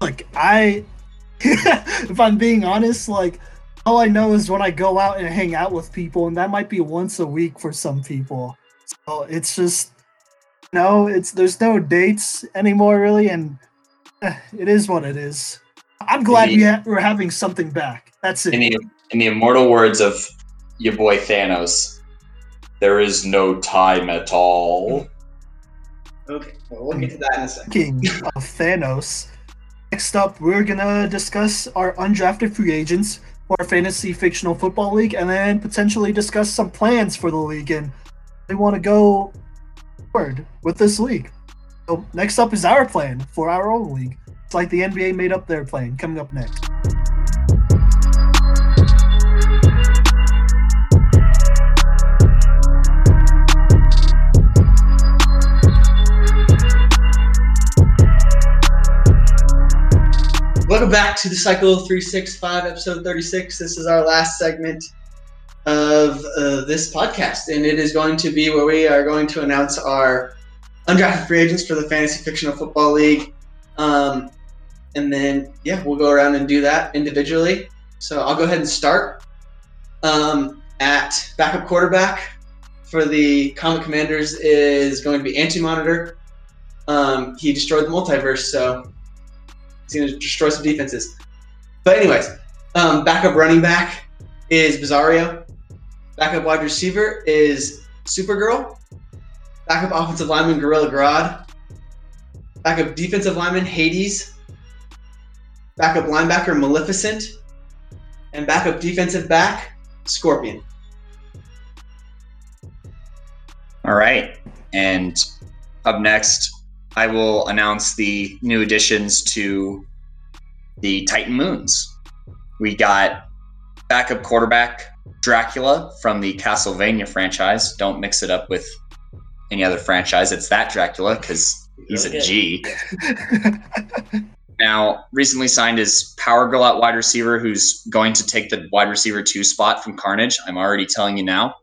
like I, if I'm being honest, like all I know is when I go out and hang out with people, and that might be once a week for some people. So it's just no, it's there's no dates anymore really, and eh, it is what it is. I'm glad we ha- we're having something back. That's it. in the in the immortal words of your boy Thanos, there is no time at all. Okay, well, we'll get to that in a second. Speaking of Thanos, next up we're gonna discuss our undrafted free agents for our fantasy fictional football league, and then potentially discuss some plans for the league and they want to go forward with this league. So next up is our plan for our own league. It's like the NBA made up their plan. Coming up next. Welcome back to the Cycle 365, episode 36. This is our last segment of uh, this podcast, and it is going to be where we are going to announce our undrafted free agents for the Fantasy Fictional Football League. Um, and then, yeah, we'll go around and do that individually. So I'll go ahead and start. Um, at backup quarterback for the Comet Commanders is going to be Anti Monitor. Um, he destroyed the multiverse, so he's going to destroy some defenses. But, anyways, um, backup running back is Bizarro. Backup wide receiver is Supergirl. Backup offensive lineman Gorilla Grodd. Backup defensive lineman Hades. Backup linebacker Maleficent. And backup defensive back Scorpion. All right. And up next, I will announce the new additions to the Titan Moons. We got backup quarterback Dracula from the Castlevania franchise. Don't mix it up with any other franchise. It's that Dracula because he's a Okay. G. Now, recently signed as Power Girl at wide receiver, who's going to take the wide receiver two spot from Carnage. I'm already telling you now.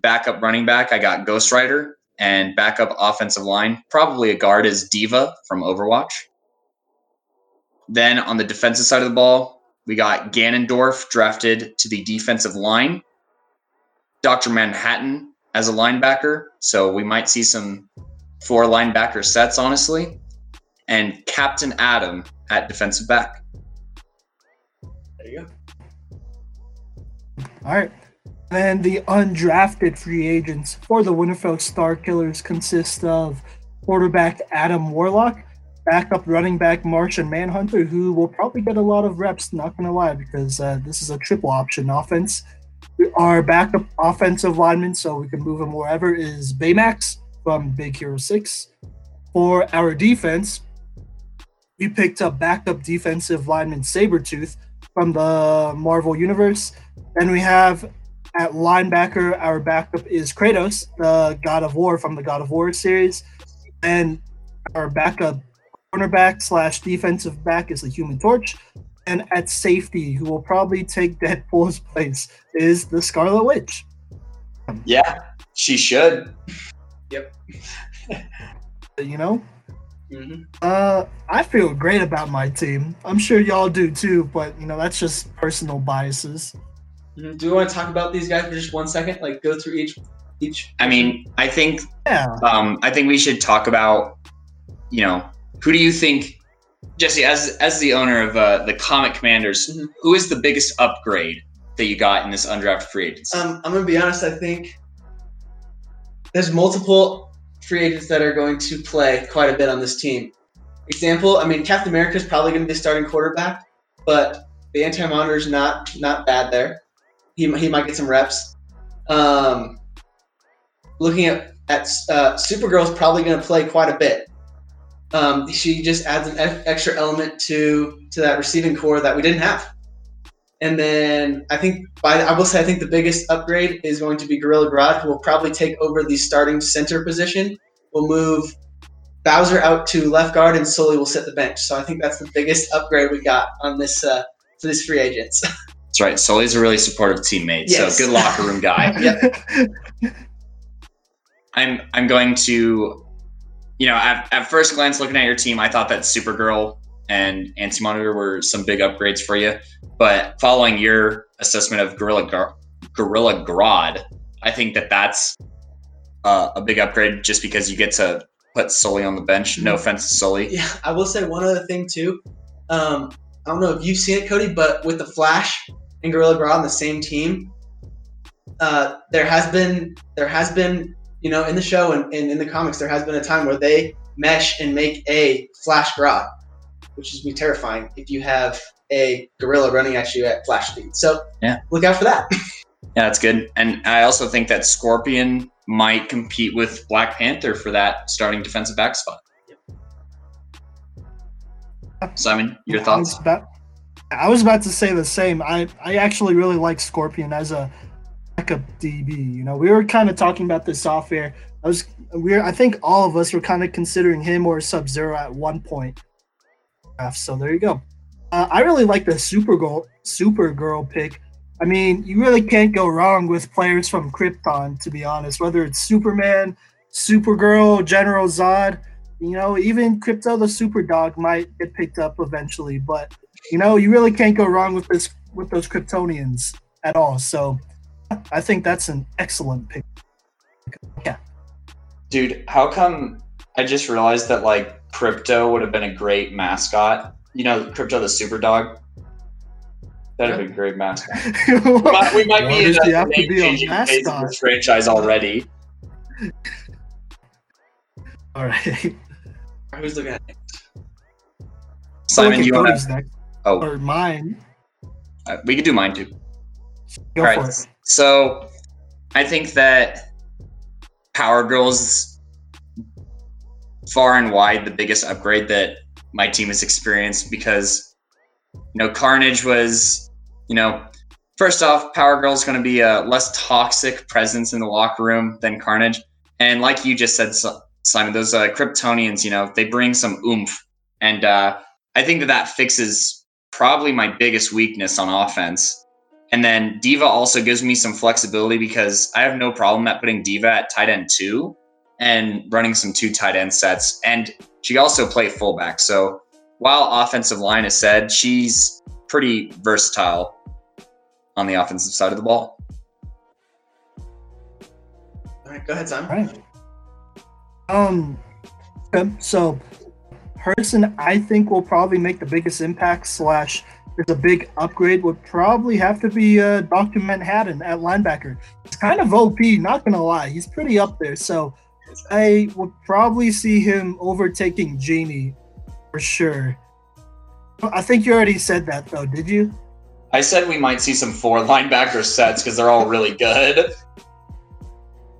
Backup running back, I got Ghost Rider, and backup offensive line, probably a guard, is D.Va from Overwatch. Then on the defensive side of the ball, we got Ganondorf drafted to the defensive line, Dr. Manhattan as a linebacker, so we might see some four linebacker sets, honestly and Captain Atom at defensive back. There you go. All right. And the undrafted free agents for the Winterfell Star Killers consist of quarterback Adam Warlock, backup running back Martian Manhunter, who will probably get a lot of reps, not going to lie, because uh, this is a triple option offense. Our backup offensive lineman, so we can move him wherever, is Baymax from Big Hero 6. For our defense, we picked up backup defensive lineman Sabretooth from the Marvel Universe. Then we have at linebacker, our backup is Kratos, the God of War from the God of War series. And our backup cornerback slash defensive back is the Human Torch. And at safety, who will probably take Deadpool's place, is the Scarlet Witch. Yeah, she should. Yep. you know, hmm uh, I feel great about my team. I'm sure y'all do too, but you know that's just personal biases. Do we want to talk about these guys for just one second? Like go through each each. I mean, I think Yeah, um, I think we should talk about, you know, who do you think, Jesse, as as the owner of uh, the Comic Commanders, Mhm. who is the biggest upgrade that you got in this undrafted free agency? Um, I'm gonna be honest. I think there's multiple free agents that are going to play quite a bit on this team. Example, I mean, Captain America is probably going to be starting quarterback, but the anti monitor is not not bad there. He, he might get some reps. Um, looking at at uh, Supergirl is probably going to play quite a bit. Um, she just adds an extra element to to that receiving core that we didn't have. And then I think by I will say I think the biggest upgrade is going to be Gorilla Grodd, who will probably take over the starting center position. We'll move Bowser out to left guard, and Sully will sit the bench. So I think that's the biggest upgrade we got on this uh, for these free agents. That's right. Sully's a really supportive teammate, Yes. so good locker room guy. I'm I'm going to, you know, at, at first glance, looking at your team, I thought that Supergirl and Anti Monitor were some big upgrades for you. But following your assessment of Gorilla Gar- Gorilla Grodd, I think that that's uh, a big upgrade just because you get to put Sully on the bench. No offense to Sully. yeah, I will say one other thing too. Um, I don't know if you've seen it, Cody, but with the Flash and Gorilla Grodd on the same team, uh, there has been there has been you know in the show and, and in the comics there has been a time where they mesh and make a Flash Grodd, which is be terrifying if you have a gorilla running at you at flash speed. So Yeah. look out for that. Yeah, that's good. And I also think that Scorpion might compete with Black Panther for that starting defensive back spot. Simon, your thoughts? was about, I was about to say the same. I, I actually really like Scorpion as a backup DB. You know, we were kind of talking about this off air. I was we I think all of us were kind of considering him or Sub Zero at one point. So there you go. Uh, I really like the Supergirl Supergirl pick. I mean, you really can't go wrong with players from Krypton, to be honest. Whether it's Superman, Supergirl, General Zod, you know, even Krypto the Super Dog might get picked up eventually. But you know, you really can't go wrong with this with those Kryptonians at all. So I think that's an excellent pick. Yeah. Dude, how come I just realized that like Krypto would have been a great mascot? You know, Krypto the Super Dog. That'd have been a great mascot. We might, we might be in does have a to be a changing phase of this franchise already. all right. Who's looking at? Simon, you want to? Oh, or mine. uh, we could do mine too. Go All right. it. So, I think that Power Girls far and wide the biggest upgrade that my team has experienced because you know Carnage was you know first off Power Girl is going to be a less toxic presence in the locker room than Carnage and like you just said Simon those uh, Kryptonians you know they bring some oomph and uh, I think that that fixes probably my biggest weakness on offense and then D.Va also gives me some flexibility because I have no problem at putting D.Va at tight end two and running some two tight end sets. And she also play fullback. So while offensive line is said, she's pretty versatile on the offensive side of the ball. All right, go ahead, Simon. All right. Um. Okay, so person I think will probably make the biggest impact slash there's a big upgrade would probably have to be uh, Dr. Manhattan at linebacker. He's kind of OP, not gonna lie. He's pretty up there. So I would probably see him overtaking Genie for sure. I think you already said that though, did you? I said we might see some four linebacker sets because they're all really good.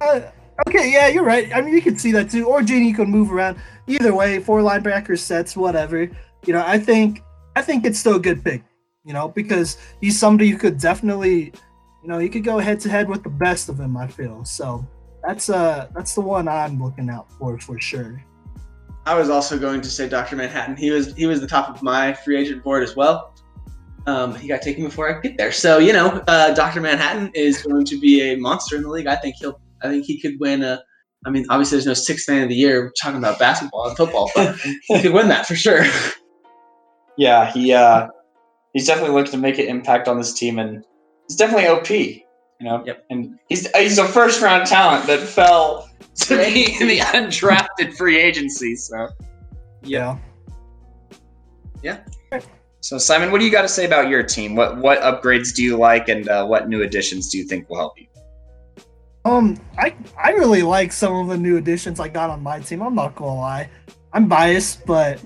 Uh, okay, yeah, you're right. I mean, you can see that too. Or Genie could move around. Either way, four linebacker sets, whatever. You know, I think I think it's still a good pick. You know, because he's somebody you could definitely, you know, you could go head to head with the best of him. I feel so. That's uh that's the one I'm looking out for for sure. I was also going to say Dr. Manhattan. He was he was the top of my free agent board as well. Um, he got taken before I could get there. So you know, uh, Dr. Manhattan is going to be a monster in the league. I think he'll. I think he could win a. I mean, obviously, there's no sixth man of the year. We're talking about basketball and football, but he could win that for sure. Yeah, he uh, he's definitely looking to make an impact on this team, and he's definitely OP. You know, Yep. and he's he's a first round talent that fell to be in the undrafted free agency. So, Yeah. Yeah. So Simon, what do you got to say about your team? What what upgrades do you like, and uh, what new additions do you think will help you? Um, I I really like some of the new additions I got on my team. I'm not gonna lie, I'm biased, but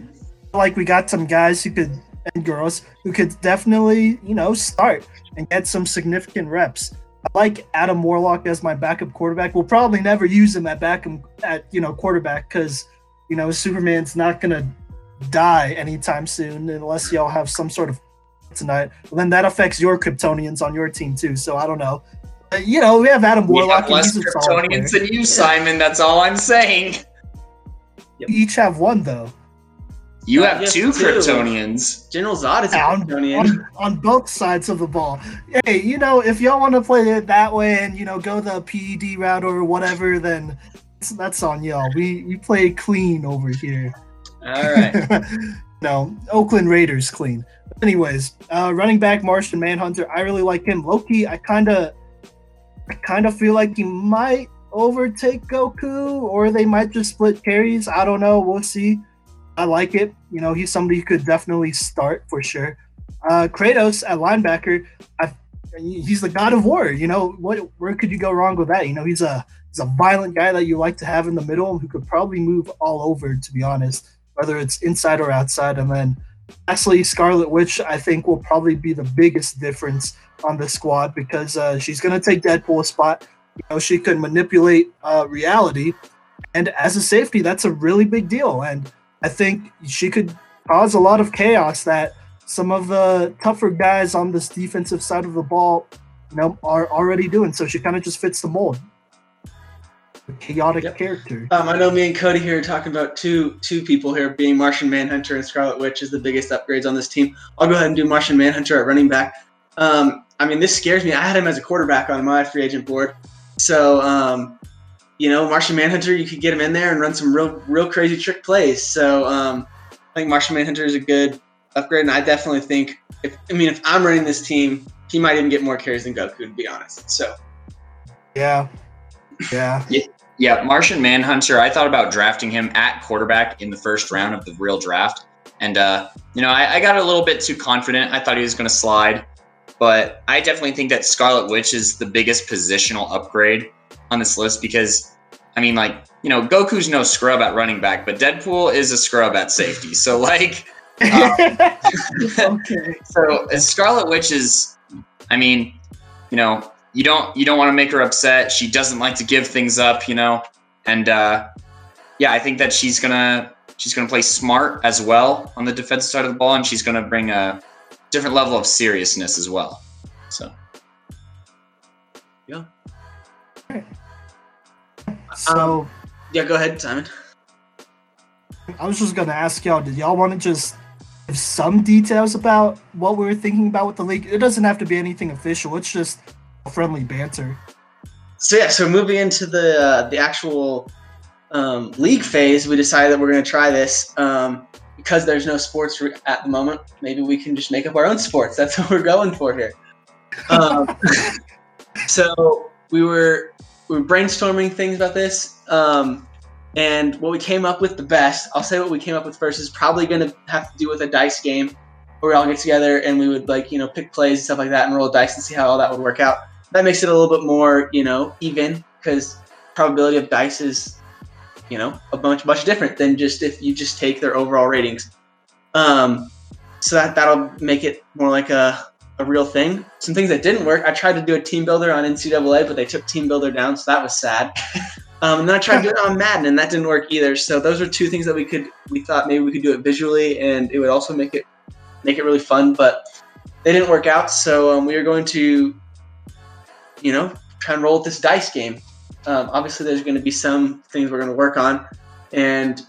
like we got some guys who could and girls who could definitely you know start and get some significant reps. I like Adam Warlock as my backup quarterback. We'll probably never use him at backup at you know quarterback because you know Superman's not gonna die anytime soon unless y'all have some sort of kryptonite. Well, then that affects your Kryptonians on your team too. So I don't know. Uh, you know, we have Adam Warlock. We Warlock. have and less he's a. Kryptonians than you, Simon. That's all I'm saying. We each have one though. You Uh, have yes, two two. Kryptonians. General Zod is a On, Kryptonian. on, on both sides of the ball. Hey, you know, if y'all want to play it that way and you know go the PED route or whatever, then that's, that's on y'all. We we play clean over here. All right. no, Oakland Raiders clean. Anyways, uh, running back Martian Manhunter, I really like him. Loki, I kind of, I kind of feel like he might overtake Goku, or they might just split carries. I don't know. We'll see. I like it. You know, he's somebody who could definitely start for sure. Uh, Kratos at linebacker, I, he's the god of war. You know, what? Where could you go wrong with that? You know, he's a he's a violent guy that you like to have in the middle, who could probably move all over. To be honest, whether it's inside or outside. And then lastly, Scarlet Witch, I think will probably be the biggest difference on the squad because uh, she's going to take Deadpool's spot. You know, she can manipulate uh, reality, and as a safety, that's a really big deal. And I think she could cause a lot of chaos that some of the tougher guys on this defensive side of the ball, you know, are already doing. So she kind of just fits the mold. A chaotic Yep. character. Um, I know me and Cody here are talking about two two people here, being Martian Manhunter and Scarlet Witch is the biggest upgrades on this team. I'll go ahead and do Martian Manhunter at running back. Um, I mean, this scares me. I had him as a quarterback on my free agent board, so um, you know, Martian Manhunter, you could get him in there and run some real, real crazy trick plays. So um, I think Martian Manhunter is a good upgrade, and I definitely think if I mean if I'm running this team, he might even get more carries than Goku, to be honest. So Yeah. Yeah. Yeah, Martian Manhunter. I thought about drafting him at quarterback in the first round of the real draft, and uh, you know, I, I got a little bit too confident. I thought he was going to slide, but I definitely think that Scarlet Witch is the biggest positional upgrade on this list because, I mean, like you know, Goku's no scrub at running back, but Deadpool is a scrub at safety. So like, okay. so Scarlet Witch is, I mean, you know, you don't you don't want to make her upset. She doesn't like to give things up, you know, and uh, yeah, I think that she's gonna she's gonna play smart as well on the defensive side of the ball, and she's gonna bring a different level of seriousness as well. So yeah. So yeah, go ahead, Simon. I was just gonna ask y'all, did y'all want to just give some details about what we were thinking about with the league? It doesn't have to be anything official. It's just friendly banter. So yeah, so moving into the uh, the actual um, league phase, we decided that we're going to try this um, because there's no sports at the moment. Maybe we can just make up our own sports. That's what we're going for here. Um, so we were we were brainstorming things about this, um, and what we came up with the best. I'll say what we came up with first is probably going to have to do with a dice game, where we all get together and we would like you know pick plays and stuff like that and roll dice and see how all that would work out that makes it a little bit more, you know, even because probability of dice is, you know, a bunch much different than just if you just take their overall ratings. Um, so that that'll make it more like a a real thing. Some things that didn't work. I tried to do a team builder on NCAA, but they took team builder down, so that was sad. Um, and then I tried to do it on Madden, and that didn't work either. So those are two things that we could we thought maybe we could do it visually, and it would also make it make it really fun. But they didn't work out, so um, we are going to you know, try and roll with this dice game. Um, obviously, there's going to be some things we're going to work on, and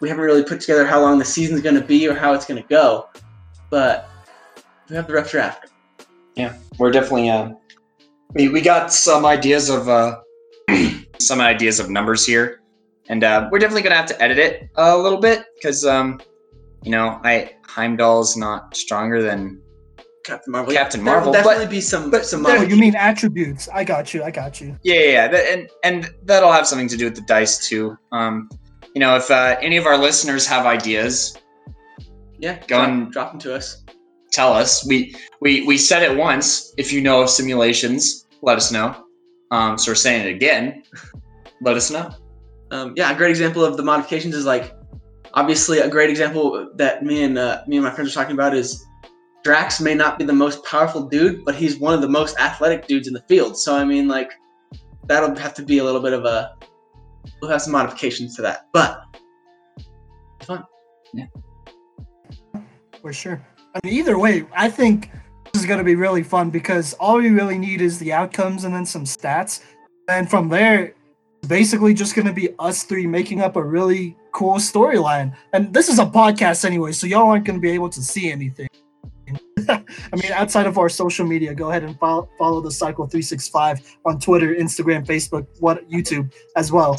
we haven't really put together how long the season's going to be or how it's going to go. But we have the rough draft. yeah, we're definitely uh, we we got some ideas of uh, some ideas of numbers here, and uh, we're definitely gonna have to edit it a little bit because um, you know, I Heimdall's not stronger than Captain Marvel. Captain There will Marvel, but- definitely be some but some. there- Oh, you mean attributes? I got you. I got you. Yeah, yeah, yeah. That- and and that'll have something to do with the dice too. Um, you know, if uh, any of our listeners have ideas, yeah, Go drop, and- drop them to us. tell us. We we we said it once. If you know of simulations, let us know. Um, so we're saying it again. Let us know. Um, yeah, a great example of the modifications is like obviously a great example that me and uh, me and my friends are talking about is Drax may not be the most powerful dude, but he's one of the most athletic dudes in the field. So I mean, like that'll have to be a little bit of a we'll have some modifications to that, but fun. Yeah, for sure. I mean, either way, I think this is going to be really fun because all we really need is the outcomes and then some stats. And from there, it's basically just going to be us three making up a really cool storyline. And this is a podcast anyway, so y'all aren't going to be able to see anything. I mean, outside of our social media, go ahead and follow, follow the Cycle 365 on Twitter, Instagram, Facebook, what YouTube as well.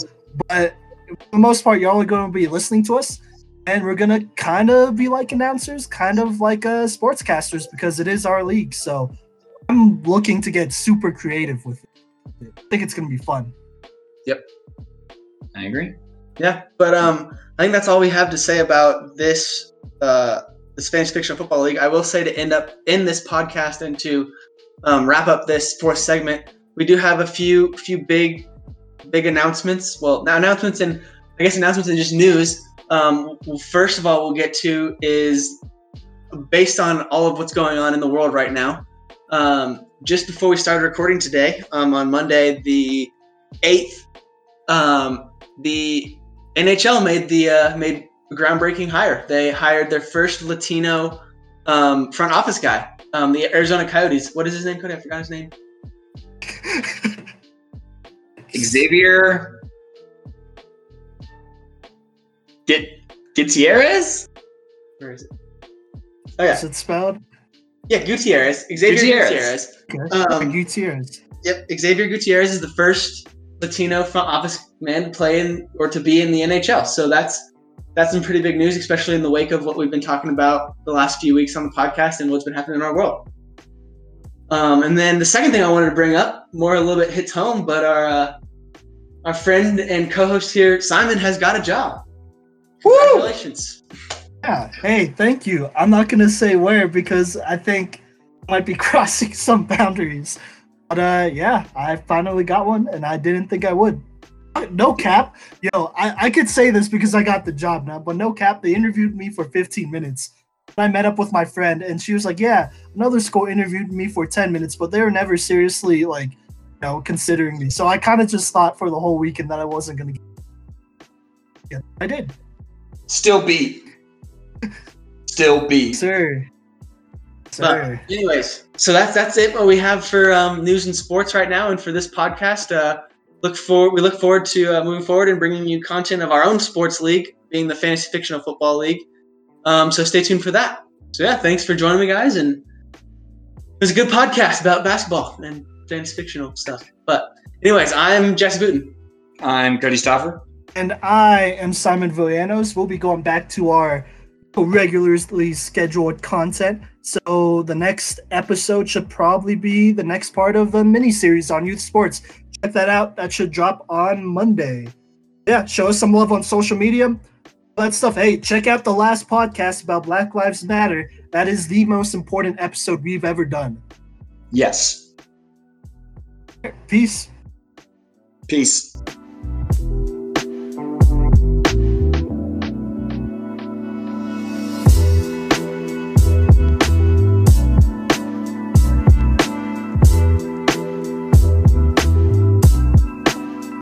But for the most part, y'all are going to be listening to us and we're gonna kind of be like announcers, kind of like uh, sportscasters, because it is our league. So I'm looking to get super creative with it. I think it's gonna be fun. Yep. I agree. Yeah, but um, I think that's all we have to say about this uh, the Spanish Fiction Football League. I will say to end up in this podcast and to um, wrap up this fourth segment, we do have a few few big big announcements. Well, now announcements and I guess announcements and just news. Um, well, first of all, we'll get to is based on all of what's going on in the world right now. Um, just before we started recording today, um, on Monday the eighth, um, the NHL made the uh, made groundbreaking hire. They hired their first Latino um, front office guy. Um, the Arizona Coyotes. What is his name? Cody, I forgot his name. Xavier Get Gutierrez? Where is it? Oh yeah, Is it spelled? yeah, Gutierrez. Xavier Gutierrez. Gutierrez. Um, Gutierrez. Yep, Xavier Gutierrez is the first Latino front office man to play in or to be in the NHL. So that's that's some pretty big news, especially in the wake of what we've been talking about the last few weeks on the podcast and what's been happening in our world. Um, and then the second thing I wanted to bring up, more a little bit hits home, but our uh, our friend and co-host here, Simon, has got a job. Congratulations! Yeah. Hey, thank you. I'm not gonna say where because I think I might be crossing some boundaries. But uh, yeah, I finally got one, and I didn't think I would. No cap, yo, I, I could say this because I got the job now, but no cap, they interviewed me for 15 minutes. I met up with my friend, and she was like, "Yeah, another school interviewed me for 10 minutes, but they were never seriously like, you know, considering me." So I kind of just thought for the whole weekend that I wasn't gonna. Get yeah, I did, Still beat. Still beat. sir. But Sir. anyways, so that's that's it. What we have for um, news and sports right now, and for this podcast. Uh, look forward we look forward to uh, moving forward and bringing you content of our own sports league, being the fantasy fictional football league. Um, so stay tuned for that. So yeah, thanks for joining me, guys, and it was a good podcast about basketball and fantasy fictional stuff. But anyways, I'm Jesse Booten. I'm Cody Stoffer. And I am Simon Villanos. We'll be going back to our regularly scheduled content. So the next episode should probably be the next part of a mini series on youth sports. Check that out. That should drop on Monday. Yeah, show us some love on social media. That stuff. Hey, check out the last podcast about Black Lives Matter. That is the most important episode we've ever done. Yes. Peace. Peace.